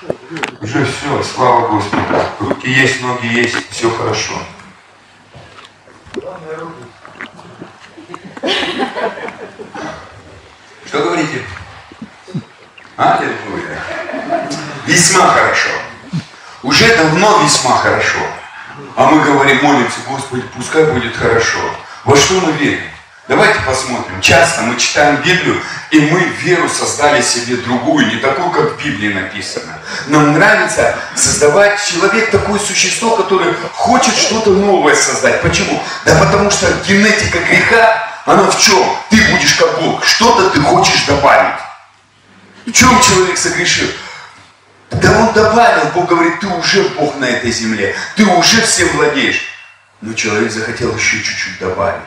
Уже все, слава Господу. Руки есть, ноги есть, все хорошо. Что говорите? Аллилуйя. Весьма хорошо. Уже давно весьма хорошо. А мы говорим, молимся, Господи, пускай будет хорошо. Во что мы верим? Давайте посмотрим. Часто мы читаем Библию, и мы веру создали себе другую, не такую, как в Библии написано. Нам нравится создавать человек такое существо, которое хочет что-то новое создать. Почему? Да потому что генетика греха, она в чем? Ты будешь как Бог. Что-то ты хочешь добавить. В чем человек согрешил? Да он добавил, Бог говорит, ты уже Бог на этой земле, ты уже всем владеешь. Но человек захотел еще чуть-чуть добавить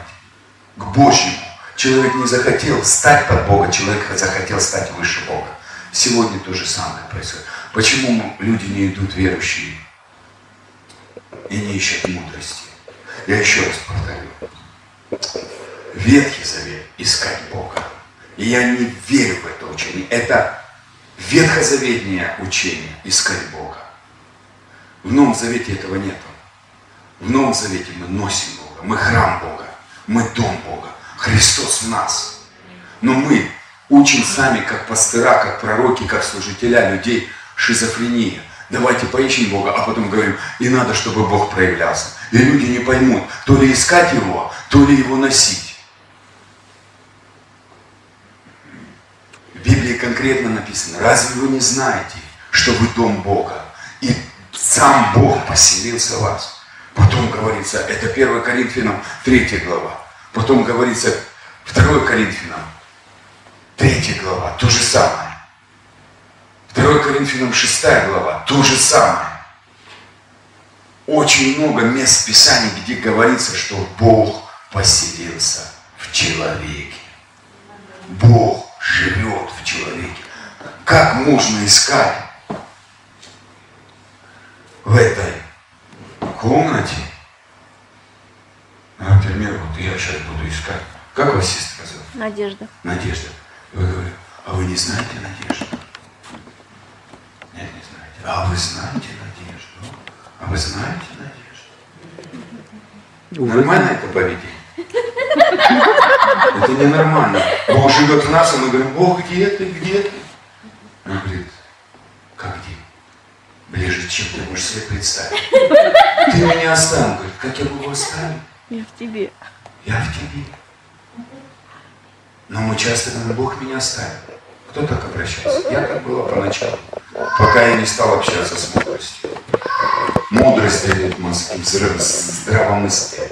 к Божьему. Человек не захотел стать под Бога, человек захотел стать выше Бога. Сегодня то же самое происходит. Почему люди не идут верующие и не ищут мудрости? Я еще раз повторю. Ветхий Завет – искать Бога. И я не верю в это учение. Это ветхозаветнее учение – искать Бога. В Новом Завете этого нет. В Новом Завете мы носим Бога, мы храм Бога. Мы дом Бога. Христос в нас. Но мы учим сами, как пастыра, как пророки, как служителя людей, шизофрения. Давайте поищем Бога, а потом говорим, и надо, чтобы Бог проявлялся. И люди не поймут, то ли искать Его, то ли Его носить. В Библии конкретно написано, разве вы не знаете, что вы дом Бога, и сам Бог поселился в вас? Потом говорится, это 1 Коринфянам 3 глава. Потом говорится 2 Коринфянам 3 глава, то же самое. 2 Коринфянам 6 глава, то же самое. Очень много мест Писаний, где говорится, что Бог поселился в человеке. Бог живет в человеке. Как можно искать в этой комнате, например, вот я сейчас буду искать. Как вас сестра зовут? Надежда. Надежда. Вы говорите, а вы не знаете Надежду? Нет, не знаете. А вы знаете Надежду? А вы знаете Надежду? Нормально это поведение? Это ненормально. Бог живет в нас, а мы говорим, Бог, где ты, где ты? Он говорит, как где? ближе, чем ты можешь себе представить. Ты меня оставил. Говорит, как я могу оставить? Я в тебе. Я в тебе. Но мы часто говорим, Бог меня оставил. Кто так обращался? Я так было поначалу, пока я не стал общаться с мудростью. Мудрость дает мозги, здравомыслие.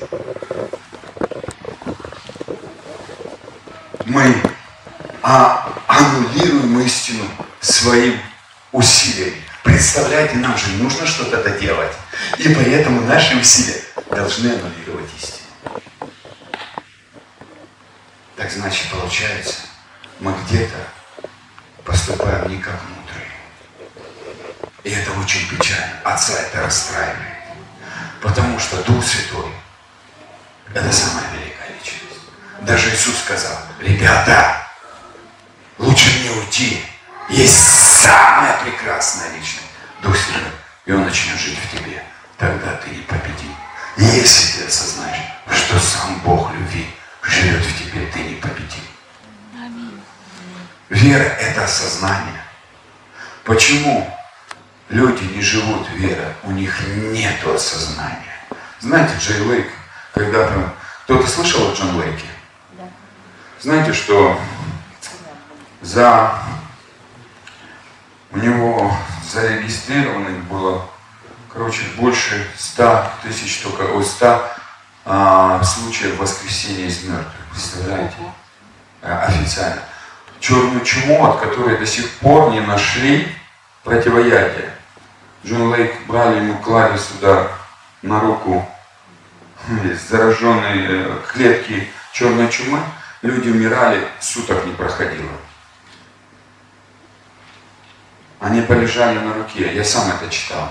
Мы а, аннулируем истину своим усилием. Представляете, нам же нужно что-то доделать. И поэтому наши усилия должны аннулировать истину. Так значит, получается, мы где-то поступаем не как мудрые. И это очень печально. Отца это расстраивает. Потому что Дух Святой – это личность. Даже Иисус сказал, ребята, лучше не уйти. Есть самая прекрасная личность – Дух Святой. И Он начнет жить в тебе. Тогда ты не победим. Если ты осознаешь, что сам Бог любви живет в тебе, ты не победим. Вера – это осознание. Почему люди не живут верой? У них нет осознания. Знаете, Джей Лейк, когда кто-то слышал о Джон Лейке? Знаете, что за у него зарегистрированных было, короче, больше 100 тысяч, только ой, 100 а, случаев воскресения из мертвых. Представляете? А, официально черную чуму, от которой до сих пор не нашли противоядие. Джон Лейк брали ему, клали сюда на руку зараженные э, клетки черной чумы. Люди умирали, суток не проходило. Они полежали на руке, я сам это читал.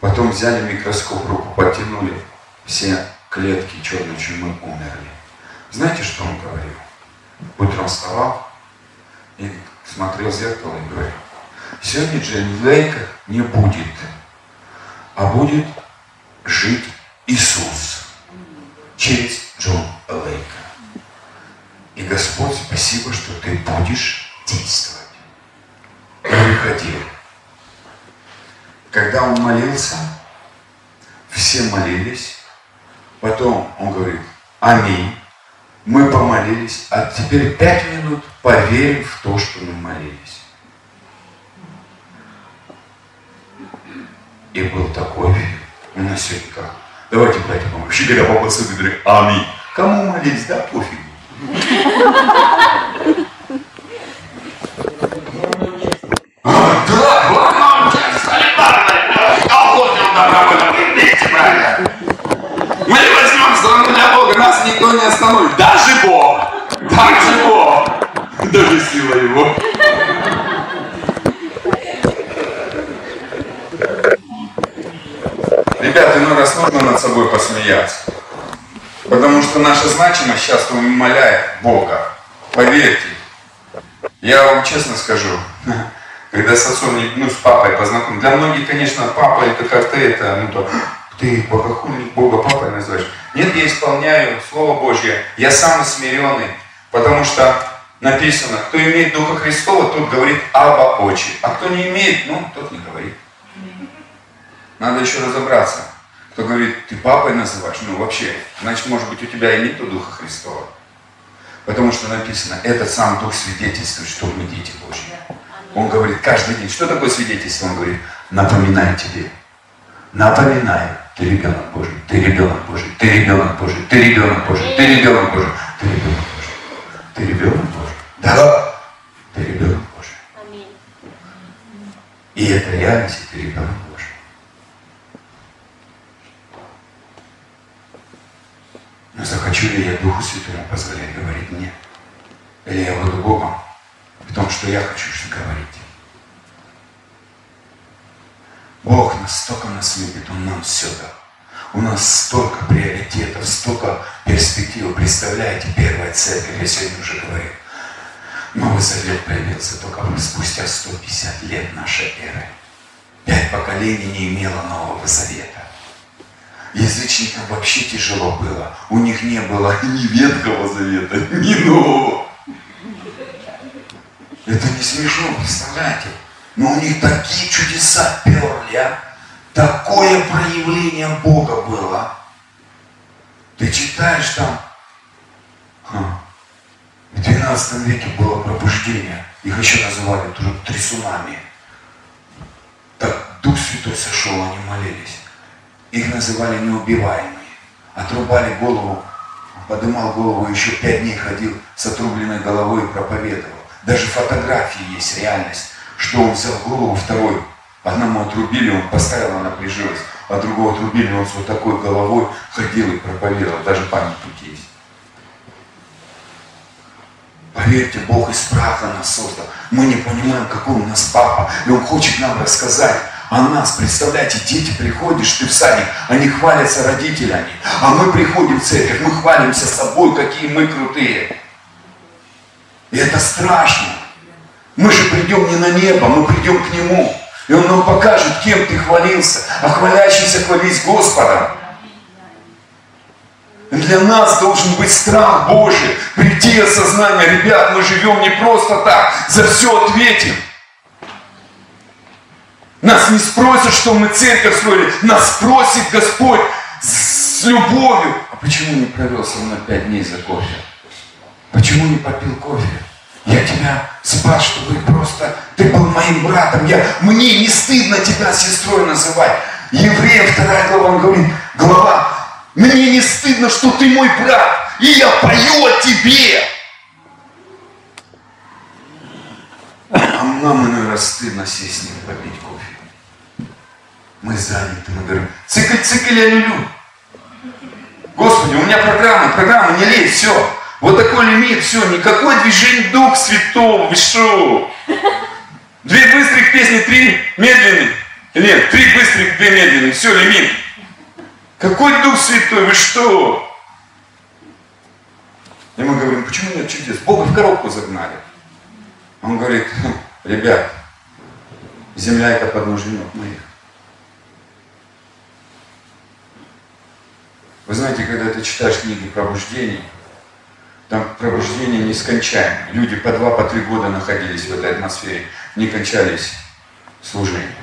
Потом взяли микроскоп, руку потянули, все клетки черной чумы умерли. Знаете, что он говорил? Утром вставал, и смотрел в зеркало и говорил, сегодня Джейн Лейка не будет, а будет жить Иисус через Джон Лейка. Господь, спасибо, что ты будешь действовать. И приходил. Когда он молился, все молились, потом он говорит, аминь мы помолились, а теперь пять минут поверим в то, что мы молились. И был такой эфир. У нас сегодня как? Давайте, братья. Вообще, когда папа сын аминь. Кому молились, да, пофигу. Мы возьмем страну для Бога, нас никто не остановит. Даже Бог. Даже Бог. Даже сила Его. Ребята, ну раз нужно над собой посмеяться. Потому что наша значимость сейчас умоляет Бога. Поверьте. Я вам честно скажу, (laughs) когда с отцом, ну, с папой познакомился, для многих, конечно, папа это как-то это, ну, то, ты богохульник Бога папой называешь. Нет, я исполняю Слово Божье. Я самый смиренный, потому что написано, кто имеет Духа Христова, тот говорит Аба Очи. А кто не имеет, ну, тот не говорит. Надо еще разобраться. Кто говорит, ты папой называешь, ну вообще, значит, может быть, у тебя и нет Духа Христова. Потому что написано, этот сам Дух свидетельствует, что мы дети Божьи. Он говорит каждый день. Что такое свидетельство? Он говорит, напоминаю тебе. Напоминаю. Ты ребенок Божий, ты ребенок Божий, ты ребенок Божий, ты ребенок Божий, ты ребенок Божий, ты ребенок Божий. Ты ребенок Божий? Да. Ты ребенок Божий. И это реальность, и ты ребенок Божий. Но захочу ли я Духу Святому позволять говорить мне? Или я буду Богом в том, что я хочу говорить? Бог настолько нас любит, Он нам все дал. У нас столько приоритетов, столько перспектив. Представляете, первая церковь, я сегодня уже говорил, Новый Завет появился только спустя 150 лет нашей эры. Пять поколений не имело Нового Завета. Язычникам вообще тяжело было. У них не было (laughs) ни Ветхого Завета, ни Нового. Это не смешно, представляете? Но у них такие чудеса перли, а? Такое проявление Бога было. Ты читаешь там, в 12 веке было пробуждение. Их еще называли трясунами. Так Дух Святой сошел, они молились. Их называли неубиваемые. Отрубали голову поднимал голову, еще пять дней ходил с отрубленной головой и проповедовал. Даже фотографии есть, реальность, что он взял голову второй. Одному отрубили, он поставил, она прижилась, а другого отрубили, он с вот такой головой ходил и проповедовал. Даже памятник есть. Поверьте, Бог из праха нас создал. Мы не понимаем, какой у нас папа. И Он хочет нам рассказать о нас. Представляете, дети приходишь, ты в садик, они хвалятся родителями. А мы приходим в церковь, мы хвалимся собой, какие мы крутые. И это страшно. Мы же придем не на небо, мы придем к Нему. И Он нам покажет, кем ты хвалился. А хвалящийся хвались Господом. Для нас должен быть страх Божий, прийти осознание, ребят, мы живем не просто так, за все ответим. Нас не спросят, что мы церковь строили, нас спросит Господь с любовью. А почему не провел со мной пять дней за кофе? Почему не попил кофе? Я тебя спас, чтобы просто ты был моим братом. Я, мне не стыдно тебя сестрой называть. Евреям вторая глава, он говорит, глава, мне не стыдно, что ты мой брат, и я пою о тебе. А нам иной раз стыдно сесть с ним попить. Мы заняты, мы говорим, цикл, цикл я люблю. Господи, у меня программа, программа, не лезь, все. Вот такой лимит, все, никакой движение Дух Святого, вы что? Две быстрых песни, три медленных. Нет, три быстрых, две медленных, все, лимит. Какой Дух Святой, вы что? И мы говорим, почему нет чудес? Бога в коробку загнали. Он говорит, ребят, земля это подножие ног моих. Вы знаете, когда ты читаешь книги пробуждений, там пробуждение нескончаемо. Люди по два, по три года находились в этой атмосфере, не кончались служения.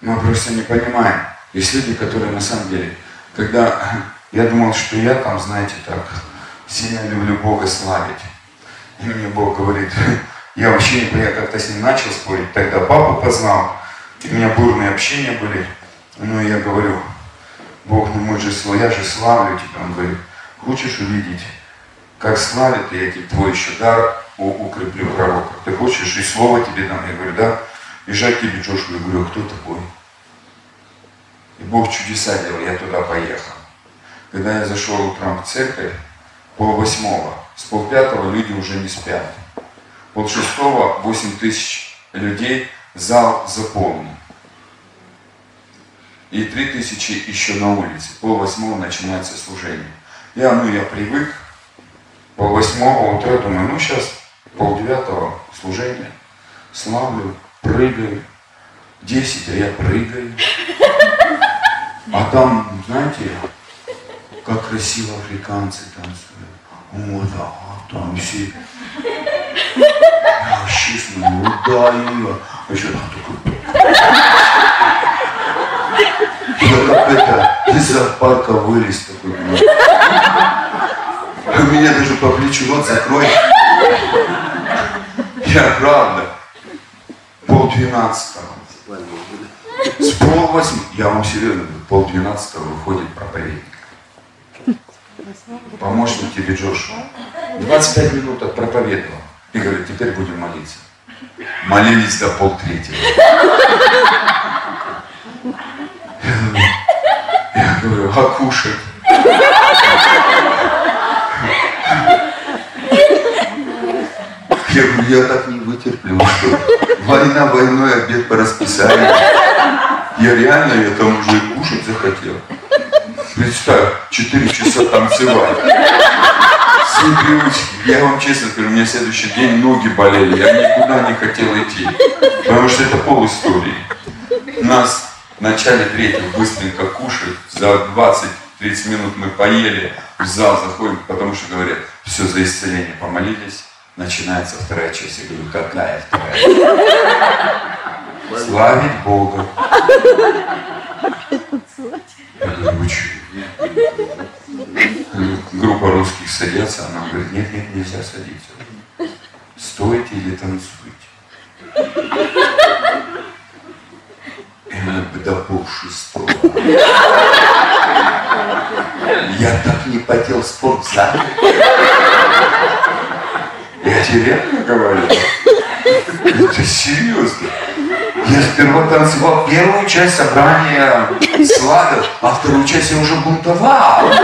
Мы просто не понимаем. Есть люди, которые на самом деле, когда я думал, что я там, знаете, так сильно люблю Бога славить. И мне Бог говорит, (laughs) я вообще не я как-то с ним начал спорить, тогда папу познал, у меня бурные общения были. Ну я говорю, Бог, ну мы же, я же славлю тебя. Он говорит, хочешь увидеть, как славит, я тебе твой еще дар укреплю пророка. Ты хочешь, и слово тебе дам? Я говорю, да. Бежать тебе Джошуа, я говорю, а кто такой? И Бог чудеса делал, я туда поехал. Когда я зашел утром в церковь, пол восьмого, с полпятого люди уже не спят. Пол шестого, восемь тысяч людей, зал заполнен. И три тысячи еще на улице. Пол восьмого начинается служение. Я, ну, я привык. Пол восьмого утра думаю, ну, сейчас пол девятого служение. Славлю, прыгаю. Десять, а я прыгаю. А там, знаете, как красиво африканцы танцуют. О, да, там все. Я честно, ну да, ее. А еще там такой. Я как это, из зоопарка вылез такой. А меня даже по плечу рот закрой. Я правда. Пол двенадцатого. С пол восьми, я вам серьезно, пол двенадцатого выходит проповедник. Помощник тебе Джошуа. 25 минут отпроповедовал. И говорит, теперь будем молиться. Молились до пол третьего. Я говорю, а кушать? Я говорю, я так не вытерплю, что война войной, обед по расписанию. Я реально, я там уже кушать захотел. Представь, 4 часа танцевать. Все привычки. Я вам честно скажу, у меня следующий день ноги болели, я никуда не хотел идти. Потому что это пол истории. Нас начале третьего быстренько кушают, за 20-30 минут мы поели, в зал заходим, потому что говорят, все за исцеление помолились, начинается вторая часть. Я говорю, какая вторая? Славить Бога. Я говорю, вы что? Группа русских садятся, она говорит, нет, нет, нельзя садиться. Стойте или танцуйте. И мы до пол шестого. Я так не потел в спортзале. Я тебе реально говорю. Это серьезно. Я сперва танцевал первую часть собрания сладов, а вторую часть я уже бунтовал. Я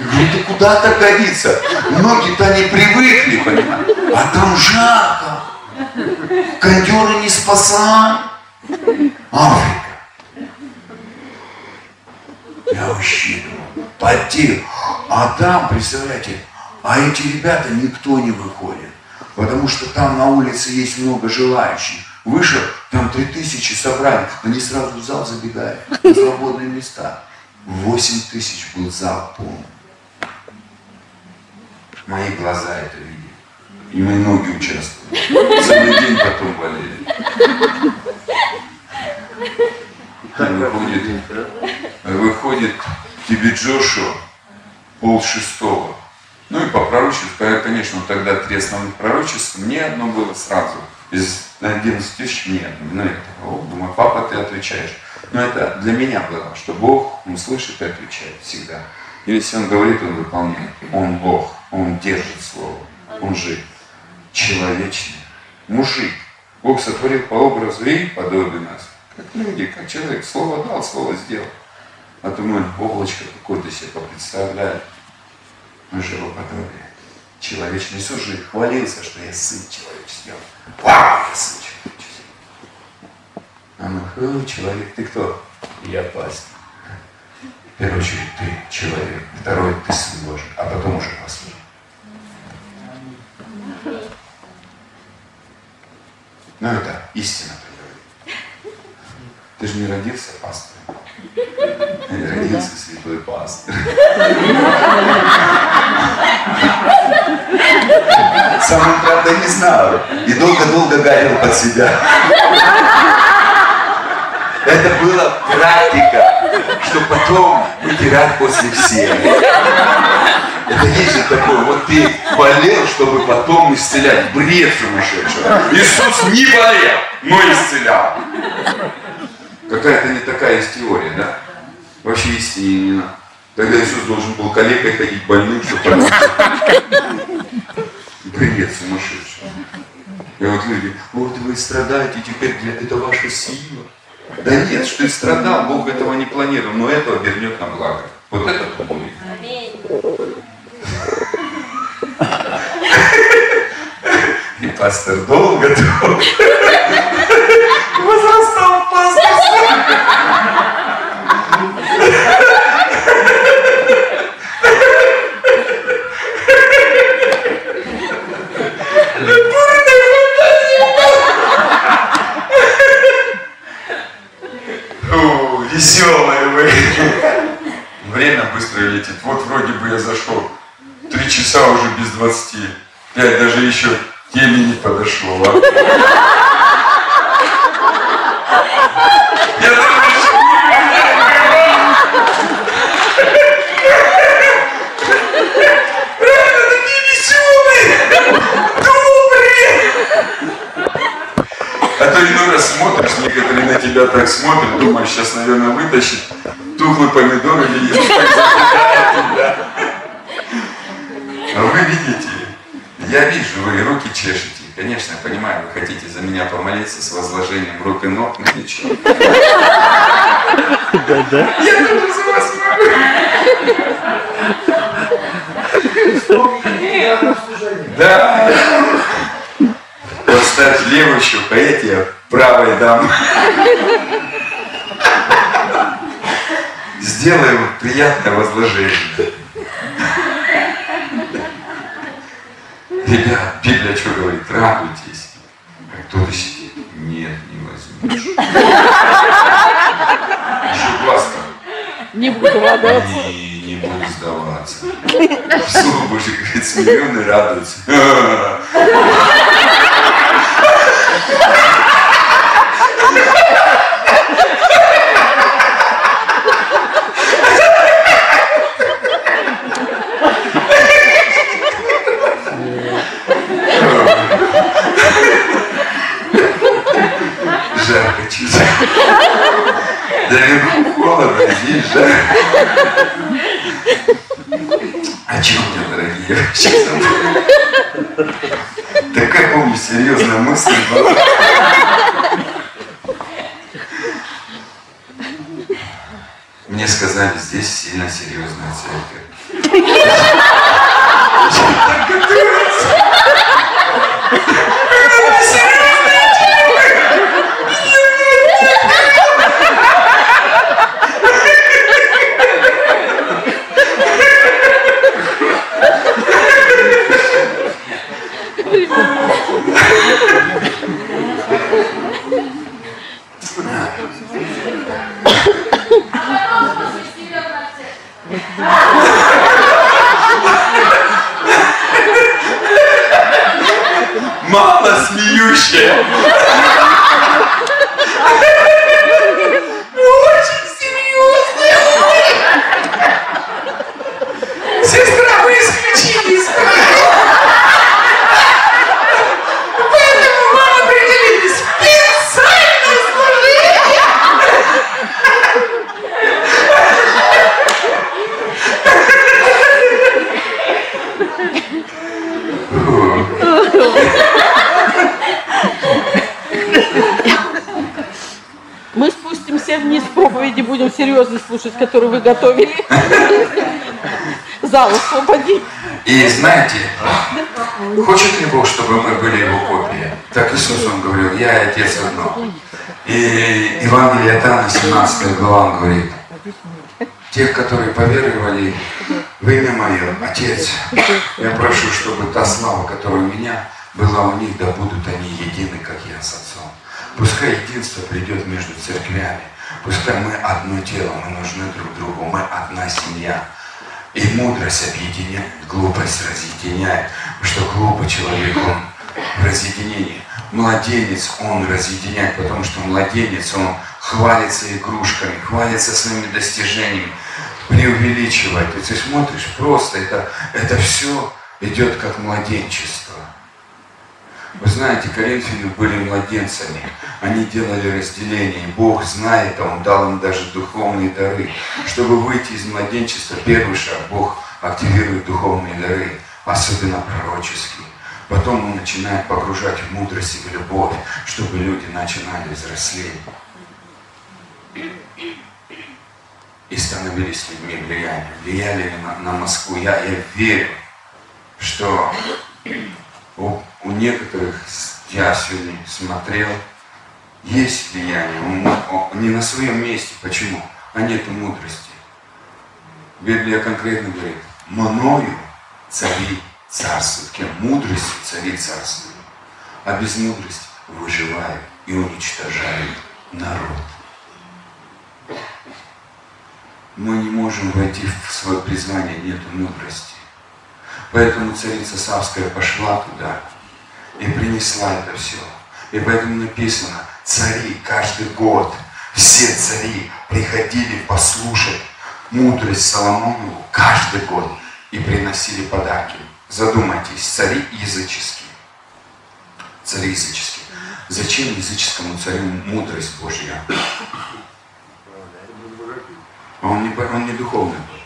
говорю, ты куда так годится? Ноги-то не привыкли, понимаешь? А там жарко. Кондеры не спасают. Африка. Я вообще потел. А там, представляете, а эти ребята никто не выходит. Потому что там на улице есть много желающих. Вышел, там три тысячи собрали, они сразу в зал забегают, на свободные места. Восемь тысяч был зал полный. Мои глаза это видели. И мои ноги участвовали. Целый день потом болели. Выходит, выходит тебе Джошуа пол шестого. Ну и по пророчеству, конечно, тогда три основных пророчества, мне одно было сразу. Из 11 тысяч мне одно. Ну, такой, думаю, папа, ты отвечаешь. Но это для меня было, что Бог, Он слышит и отвечает всегда. И если Он говорит, Он выполняет. Он Бог, Он держит Слово, Он жив. Человечный, мужик. Бог сотворил по образу и подобию нас. Как люди, как человек. Слово дал, слово сделал. А то мы облачко какое-то себе представляем. Мы же его подобие. Человечный Иисус же хвалился, что я сын человеческий. Вау, я сын человеческий. А мы, человек, ты кто? Я пастор. В первую очередь ты человек, второй ты сын Божий, а потом уже пастор. Ну это истина ты же не родился пастором. Ты родился святой пастор. Сам он, правда, не знал. И долго-долго горел под себя. Это была практика, что потом вытирать после всех. Это есть такое, вот ты болел, чтобы потом исцелять. Бред сумасшедший. Иисус не болел, но исцелял. Какая-то не такая есть теория, да? Вообще истине. Тогда Иисус должен был коллегой ходить больным, чтобы Бред сумасшедший. И вот люди, вот вы страдаете, теперь для это ваша сила. Да нет, что ты страдал, Бог этого не планировал, но это вернет на благо. Вот это будет. И пастор долго-долго возрастал пастор. Веселые вы. Время быстро летит. Вот вроде бы я зашел. Три часа уже без двадцати. Пять даже еще теме не подошло. А? А то иной раз смотришь, некоторые на тебя так смотрят, думаешь, сейчас, наверное, вытащит тухлый помидор или есть тебя. А вы видите, я вижу, вы руки чешете. Конечно, я понимаю, вы хотите за меня помолиться с возложением рук и ног, но ничего. Да, да. Я тоже за вас могу. Да. Поставь левую щеку, а я тебе правой дам. Сделай ему приятное возложение. Ребят, Библия что говорит? Радуйтесь. А кто-то сидит. Нет, не возьмешь. Еще глаз Не буду радоваться. Не, буду сдаваться. Слово Божье говорит, смиренный радуется. Жарко чуть. Наверху холодно, здесь жарко. О чем я, дорогие? Такая, помню, серьезная мысль была. Мне сказали, здесь сильно серьезная церковь. Мама смеющая. Очень серьезная. Сестра, вы исключили из правил. Поэтому вам определили специальное служение. Мы спустимся вниз проповеди, будем слушать, которую вы готовили. Зал освободи. И знаете, хочет ли Бог, чтобы мы были Его копией? Так Иисус, Он говорил, я и Отец одно. И Евангелие от Иоанна, 17 глава, Он говорит, тех, которые поверовали в имя Мое, Отец, я прошу, чтобы та слава, которая у меня была у них, да будут они едины, как я с Отцом. Пускай единство придет между церквями. Пускай мы одно тело, мы нужны друг другу, мы одна семья. И мудрость объединяет, глупость разъединяет. Потому что глупый человек, он в разъединении. Младенец, он разъединяет, потому что младенец, он хвалится игрушками, хвалится своими достижениями, преувеличивает. И ты смотришь, просто это, это все идет как младенчество. Вы знаете, коринфяне были младенцами. Они делали разделение. Бог знает, а Он дал им даже духовные дары. Чтобы выйти из младенчества, первый шаг, Бог активирует духовные дары, особенно пророческие. Потом Он начинает погружать в мудрость и в любовь, чтобы люди начинали взрослеть. И становились людьми. Влияли ли на, на Москву? Я, я верю, что у, у некоторых, я сегодня смотрел, есть влияние, не на своем месте. Почему? А нету мудрости. Библия конкретно говорит, мною цари царствуют. Кем? Мудростью цари царствуют. А без мудрости выживают и уничтожают народ. Мы не можем войти в свое призвание, нету мудрости. Поэтому царица Савская пошла туда и принесла это все. И поэтому написано, цари каждый год, все цари приходили послушать мудрость Соломонову каждый год и приносили подарки. Задумайтесь, цари языческие. Цари языческие. Зачем языческому царю мудрость Божья? Он не, он не духовный был.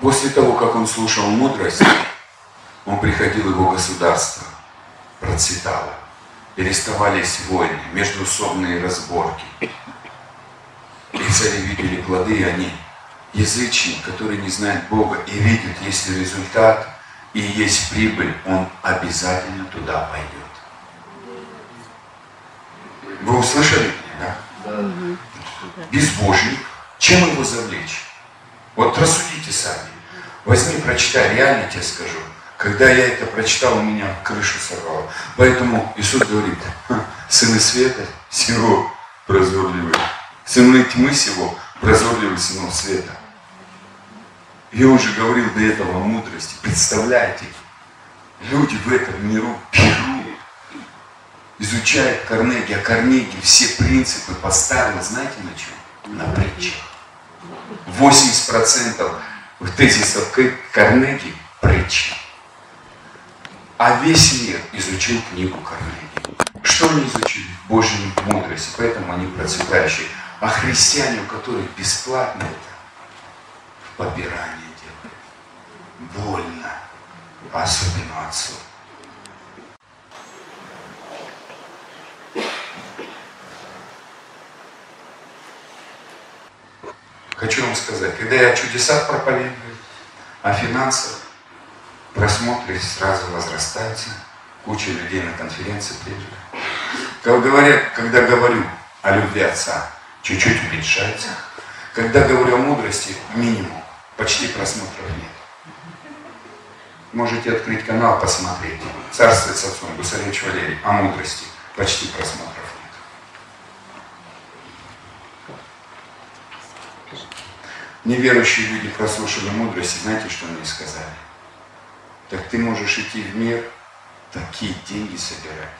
После того, как он слушал мудрость, он приходил его государство, процветало. Переставались войны, междуусобные разборки. И цари видели плоды, и они язычник, который не знает Бога и видит, если результат и есть прибыль, он обязательно туда пойдет. Вы услышали меня, да? Безбожник. Чем его завлечь? Вот рассудите сами. Возьми, прочитай, реально тебе скажу. Когда я это прочитал, у меня крышу сорвало. Поэтому Иисус говорит, сыны света сего прозорливые, сыны тьмы сего прозорливые сынов света. И он же говорил до этого о мудрости. Представляете, люди в этом миру берут, изучают Карнеги, а Карнеги все принципы поставил, знаете на чем? На притчах. 80% тезисов Карнеги – притчи. А весь мир изучил книгу Карнеги. Что они изучили? Божью мудрость, поэтому они процветающие. А христиане, у которых бесплатно это, попирание делают. Больно. Особенно отцу. Хочу вам сказать, когда я о чудесах проповедую, о финансах, просмотры сразу возрастаются, куча людей на конференции приезжает. Как говорят, когда говорю о любви отца, чуть-чуть уменьшается. Когда говорю о мудрости, минимум, почти просмотров нет. Можете открыть канал, посмотреть. Царствует с отцом, Гусаревич Валерий, о мудрости. Почти просмотров нет. Неверующие люди прослушали мудрости, знаете, что мне сказали? Так ты можешь идти в мир, такие деньги собирать.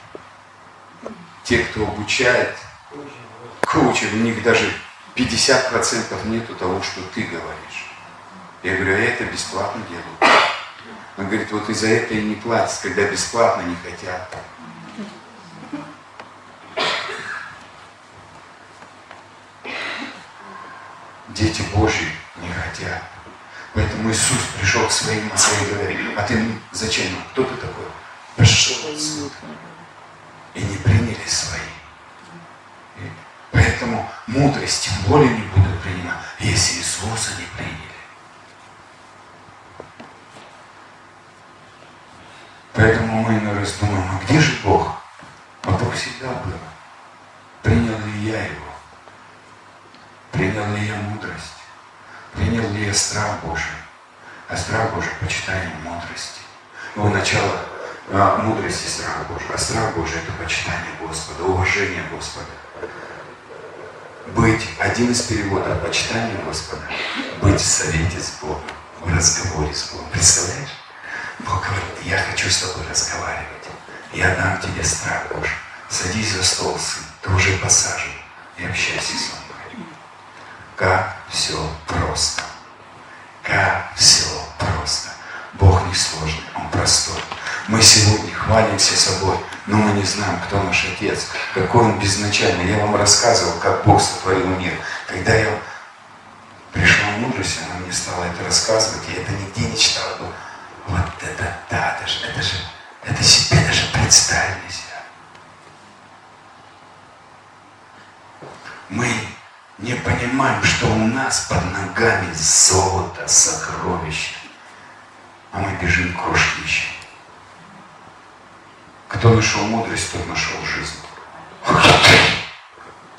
Те, кто обучает, коучи, у них даже 50% нету того, что ты говоришь. Я говорю, а это бесплатно делают. Он говорит, вот из-за этого и не платят, когда бесплатно не хотят. Дети Божьи. Поэтому Иисус пришел к своим и говорит, а ты зачем? Кто ты такой? Пошел отсюда. И не приняли свои. И поэтому мудрость тем более не будут принимать, если Иисуса не приняли. Поэтому мы иной раз думаем, а где же Бог? А Бог всегда был. Принял ли я его? Принял ли я мудрость? Принял ли я страх Божий? А страх Божий – почитание мудрости. Его начало а, мудрости страх Божий. А страх Божий – это почитание Господа, уважение Господа. Быть, один из переводов почитание Господа, быть в совете с Богом, в разговоре с Богом. Представляешь? Бог говорит, я хочу с тобой разговаривать. Я дам тебе страх Божий. Садись за стол, сын. Ты уже посажен. И общайся со мной. Как все просто. Как все просто. Бог не сложный, Он простой. Мы сегодня хвалимся собой, но мы не знаем, кто наш Отец, какой Он безначальный. Я вам рассказывал, как Бог сотворил мир. Когда я пришла мудрость, она мне стала это рассказывать, я это нигде не читал. Вот это да, это же, это же, это себе даже представить нельзя. Мы не понимаем, что у нас под ногами золото, сокровище, а мы бежим к крошке Кто нашел мудрость, тот нашел жизнь.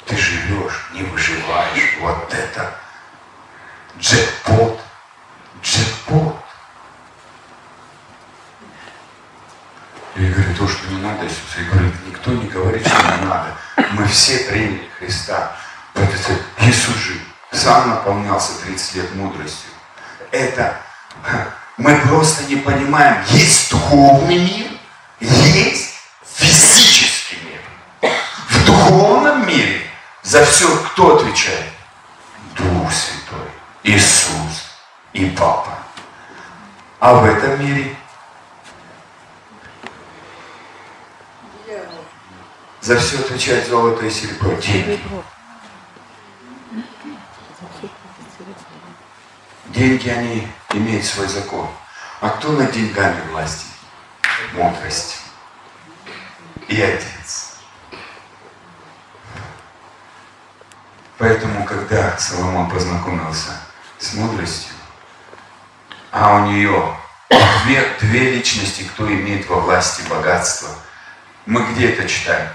Ты живешь, не выживаешь. Вот это джекпот, джекпот. Я говорю, то, что не надо, Иисус. Я говорю, никто не говорит, что не надо. Мы все приняли Христа. Поэтому Иисус же сам наполнялся 30 лет мудростью. Это мы просто не понимаем, есть духовный мир, есть физический мир. В духовном мире за все кто отвечает? Дух Святой, Иисус и Папа. А в этом мире За все отвечает золото и серебро, деньги. Деньги, они имеют свой закон. А кто над деньгами власти? Мудрость. И Отец. Поэтому, когда Соломон познакомился с мудростью, а у нее две, две личности, кто имеет во власти богатство, мы где это читаем?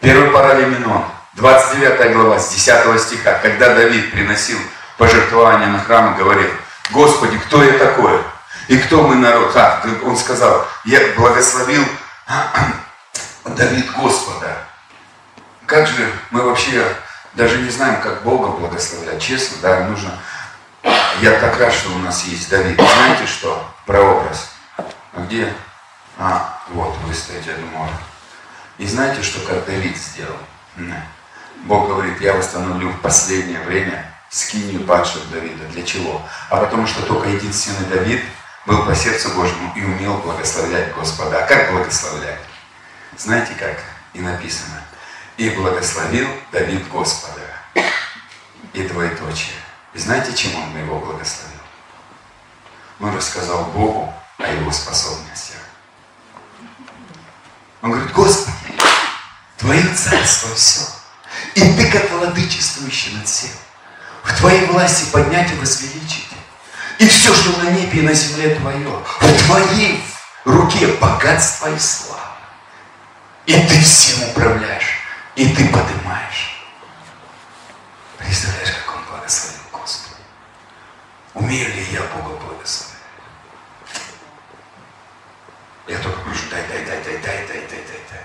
Первый паралименон, 29 глава, с 10 стиха, когда Давид приносил пожертвования на храм и говорил, Господи, кто я такой? И кто мы народ? А, он сказал, я благословил (clears throat) Давид Господа. Как же мы вообще даже не знаем, как Бога благословлять. Честно, да, нужно... Я так рад, что у нас есть Давид. Знаете что? Прообраз. А где? А, вот, вы стоите, я думаю, и знаете, что как Давид сделал? Бог говорит, я восстановлю в последнее время скинию падших Давида. Для чего? А потому что только единственный Давид был по сердцу Божьему и умел благословлять Господа. А как благословлять? Знаете как? И написано. И благословил Давид Господа. и двоеточие. И знаете, чем он его благословил? Он рассказал Богу о его способностях. Он говорит, Господи, Твое царство все. И Ты, как владычествующий над всем, в Твоей власти поднять и возвеличить. И все, что на небе и на земле Твое, в Твоей руке богатство и слава. И Ты всем управляешь, и Ты поднимаешь. Представляешь, как Он благословил Господа? Умею ли я Бога благословить? Я только прошу, дай, дай, дай, дай, дай, дай, дай, дай, дай.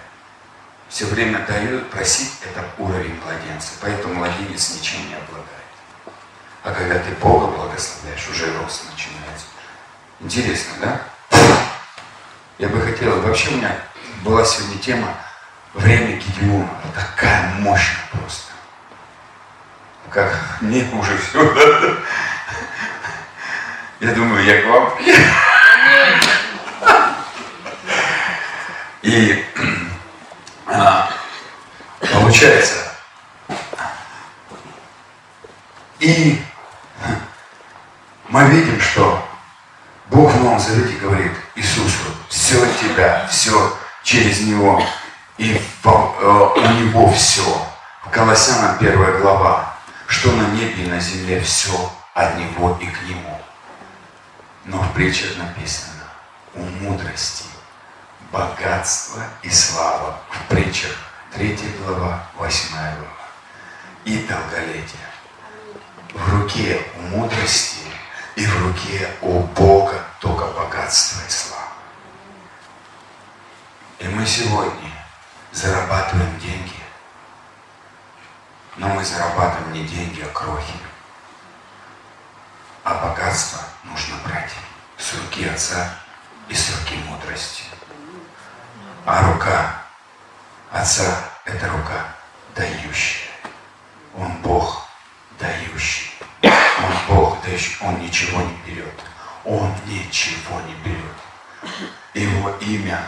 Все время даю, просить это уровень младенца. Поэтому младенец ничем не обладает. А когда ты Бога благословляешь, уже рост начинается. Интересно, да? Я бы хотел, вообще у меня была сегодня тема время Гедеона. Такая мощная просто. Как мне уже все. Я думаю, я к вам. И а, получается, и мы видим, что Бог в Новом Завете говорит Иисусу, все от тебя, все через Него, и э, у Него все. В Колоссянам первая глава, что на небе и на земле все от Него и к Нему. Но в притчах написано, у мудрости богатство и слава в притчах 3 глава, 8 глава. И долголетие. В руке у мудрости и в руке у Бога только богатство и слава. И мы сегодня зарабатываем деньги, но мы зарабатываем не деньги, а крохи. А богатство нужно брать с руки Отца и с руки мудрости. А рука Отца – это рука дающая. Он Бог дающий. Он Бог дающий. Он ничего не берет. Он ничего не берет. Его имя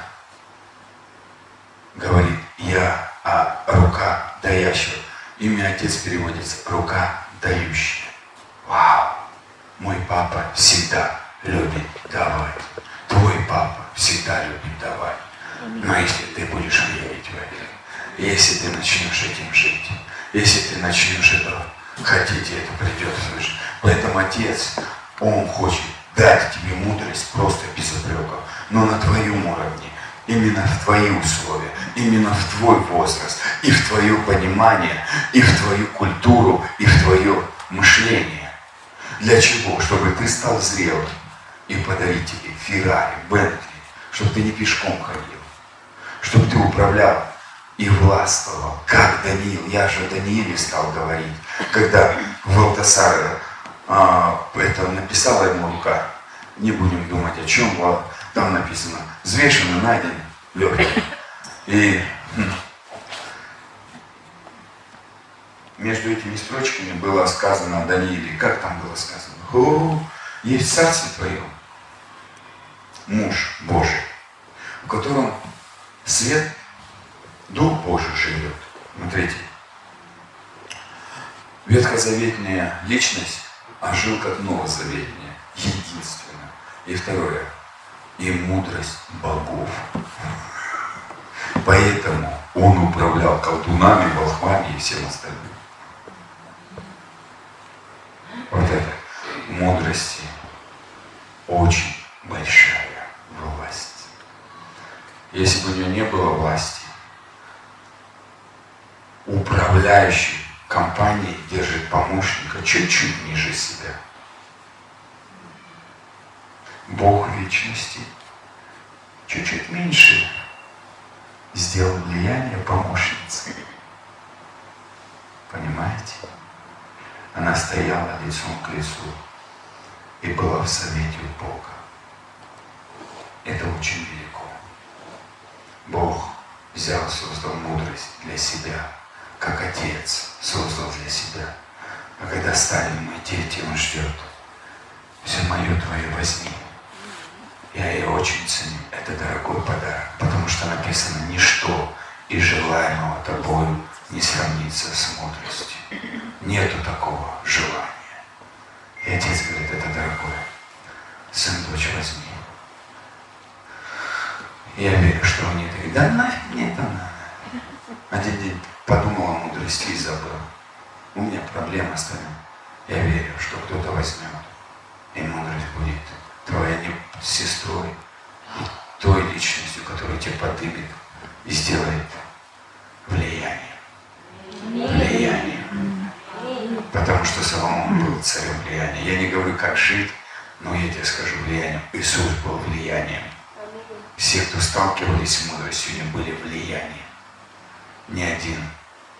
говорит «Я», а рука дающая. Имя Отец переводится «рука дающая». Вау! Мой папа всегда любит давать. Твой папа всегда любит давать. Но если ты будешь верить в это, если ты начнешь этим жить, если ты начнешь это хотеть, это придет жизнь. Поэтому Отец, Он хочет дать тебе мудрость просто без упреков, но на твоем уровне, именно в твои условия, именно в твой возраст, и в твое понимание, и в твою культуру, и в твое мышление. Для чего? Чтобы ты стал зрелым и подарить тебе Феррари, Бентли, чтобы ты не пешком ходил чтобы ты управлял и властвовал, как Даниил. Я же о Данииле стал говорить, когда Валтасар а, это написала ему рука. Не будем думать о чем, там написано, взвешено, найден, легкий. И хм, между этими строчками было сказано о Данииле. Как там было сказано? О, есть царство твое, муж Божий, в котором свет, Дух Божий живет. Смотрите. Ветхозаветная личность, а жил как новозаветная, единственно. И второе, и мудрость богов. Поэтому он управлял колдунами, волхвами и всем остальным. Вот это мудрости очень большая власть. Если бы у него не было власти, управляющий компанией держит помощника чуть-чуть ниже себя. Бог вечности чуть-чуть меньше сделал влияние помощницы. Понимаете? Она стояла лицом к лицу и была в совете у Бога. Это очень велико. Бог взял, создал мудрость для себя, как отец создал для себя. А когда стали мы дети, он ждет. Все мое твое возьми. Я ее очень ценю. Это дорогой подарок, потому что написано «Ничто и желаемого тобою не сравнится с мудростью». Нету такого желания. И отец говорит, это дорогое. Сын, дочь, возьми. Я верю, что он не говорит, да нафиг мне это надо. Один день подумал о мудрости и забыл. У меня проблема с этим. Я верю, что кто-то возьмет, и мудрость будет твоей сестрой, и той личностью, которая тебя подымет и сделает влияние. Влияние. Потому что Соломон был царем влияния. Я не говорю, как жить, но я тебе скажу влиянием. Иисус был влиянием. Все, кто сталкивались с мудростью, не были влиянием. Ни один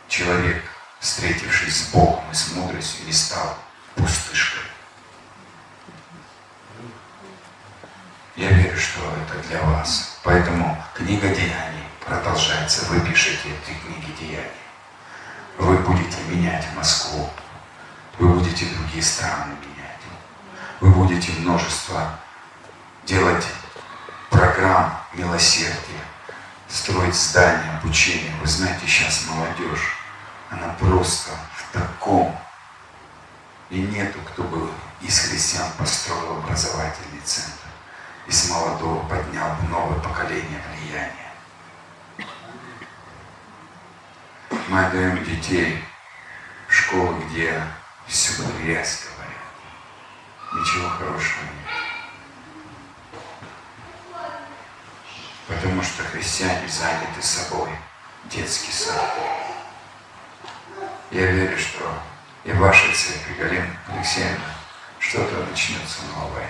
человек, встретившись с Богом и с мудростью, не стал пустышкой. Я верю, что это для вас. Поэтому книга Деяний продолжается. Вы пишете эти книги Деяний. Вы будете менять Москву. Вы будете другие страны менять. Вы будете множество делать программ милосердия, строить здания обучения. Вы знаете, сейчас молодежь, она просто в таком. И нету, кто бы из христиан построил образовательный центр. И с молодого поднял новое поколение влияния. Мы отдаем детей в школы, где все грязь, говорят. Ничего хорошего нет. Потому что христиане заняты собой. Детский сад. Я верю, что и в вашей церкви, Галина Алексеевна, что-то начнется новое.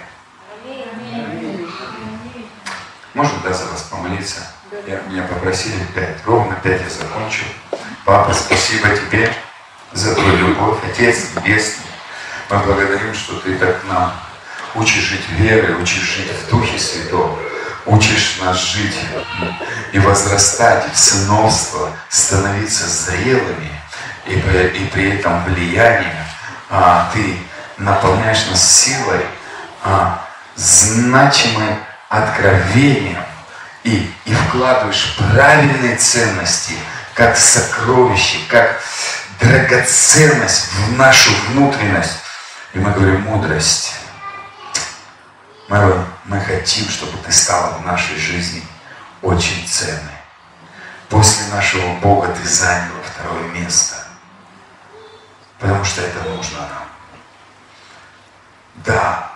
Можно, да, за вас помолиться? Я, меня попросили пять, ровно пять я закончу. Папа, спасибо тебе за твою любовь, Отец Небесный. Мы благодарим, что ты так нам учишь жить верой, учишь жить в Духе Святом учишь нас жить и возрастать в сыновство, становиться зрелыми и, и при этом влиянием. А, ты наполняешь нас силой, а, значимым откровением и, и вкладываешь правильные ценности, как сокровище, как драгоценность в нашу внутренность. И мы говорим мудрость. Мы, мы хотим, чтобы ты стала в нашей жизни очень ценной. После нашего Бога ты заняла второе место. Потому что это нужно нам. Да,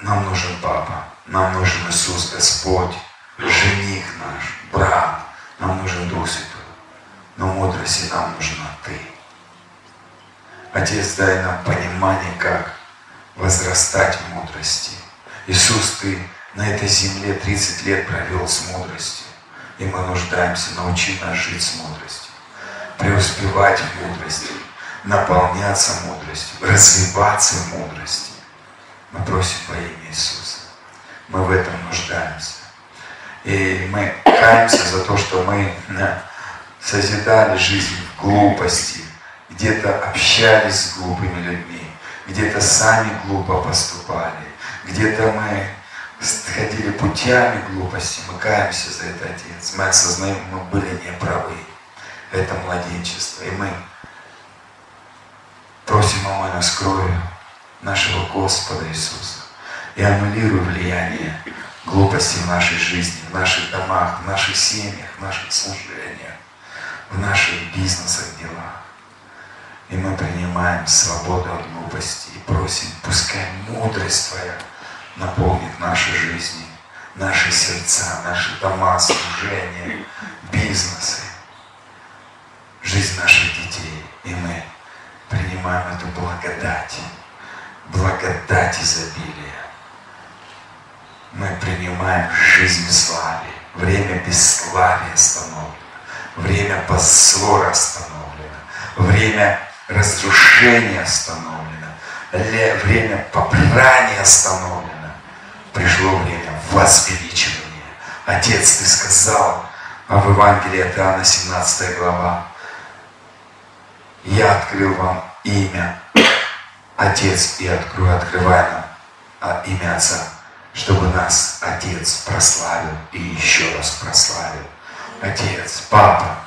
нам нужен Папа, нам нужен Иисус Господь, жених наш, брат, нам нужен Дух Святой. Но мудрости нам нужна Ты. Отец, дай нам понимание, как возрастать в мудрости – Иисус, Ты на этой земле 30 лет провел с мудростью. И мы нуждаемся, научи нас жить с мудростью, преуспевать в мудрости, наполняться мудростью, развиваться в мудрости. Мы просим во имя Иисуса. Мы в этом нуждаемся. И мы каемся за то, что мы созидали жизнь в глупости, где-то общались с глупыми людьми, где-то сами глупо поступали, где-то мы ходили путями глупости, мы каемся за это, Отец. Мы осознаем, мы были неправы. Это младенчество. И мы просим о мой крови нашего Господа Иисуса. И аннулируй влияние глупости в нашей жизни, в наших домах, в наших семьях, в наших служениях, в наших бизнесах, делах. И мы принимаем свободу от глупости и просим, пускай мудрость Твоя наполнит наши жизни, наши сердца, наши дома, служения, бизнесы, жизнь наших детей. И мы принимаем эту благодать, благодать изобилия. Мы принимаем жизнь в славе. Время бесславия остановлено. Время позора остановлено. Время разрушения остановлено. Время попрания остановлено пришло время возвеличивания. Отец, Ты сказал а в Евангелии от Иоанна, 17 глава, я открыл вам имя, Отец, и открою, открываю нам а, имя Отца, чтобы нас Отец прославил и еще раз прославил. Отец, Папа,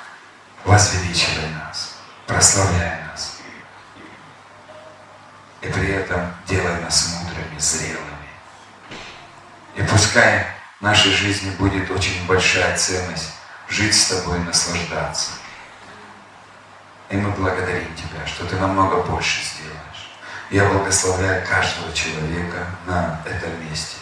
возвеличивай нас, прославляй нас. И при этом делай нас мудрыми, зрелыми. И пускай в нашей жизни будет очень большая ценность жить с тобой и наслаждаться. И мы благодарим Тебя, что Ты намного больше сделаешь. Я благословляю каждого человека на этом месте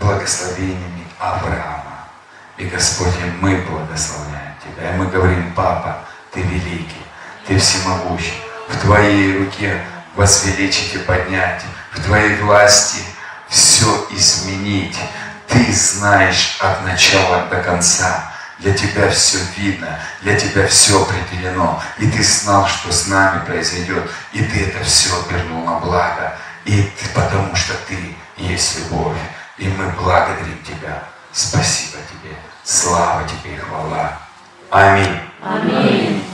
благословениями Авраама. И Господь, мы благословляем Тебя. И мы говорим, Папа, Ты великий, Ты всемогущий. В Твоей руке возвеличить и поднять. В Твоей власти все изменить. Ты знаешь от начала до конца. Для тебя все видно, для тебя все определено. И ты знал, что с нами произойдет. И ты это все обернул на благо. И ты, потому что ты есть любовь. И мы благодарим Тебя. Спасибо Тебе. Слава Тебе и хвала. Аминь. Аминь.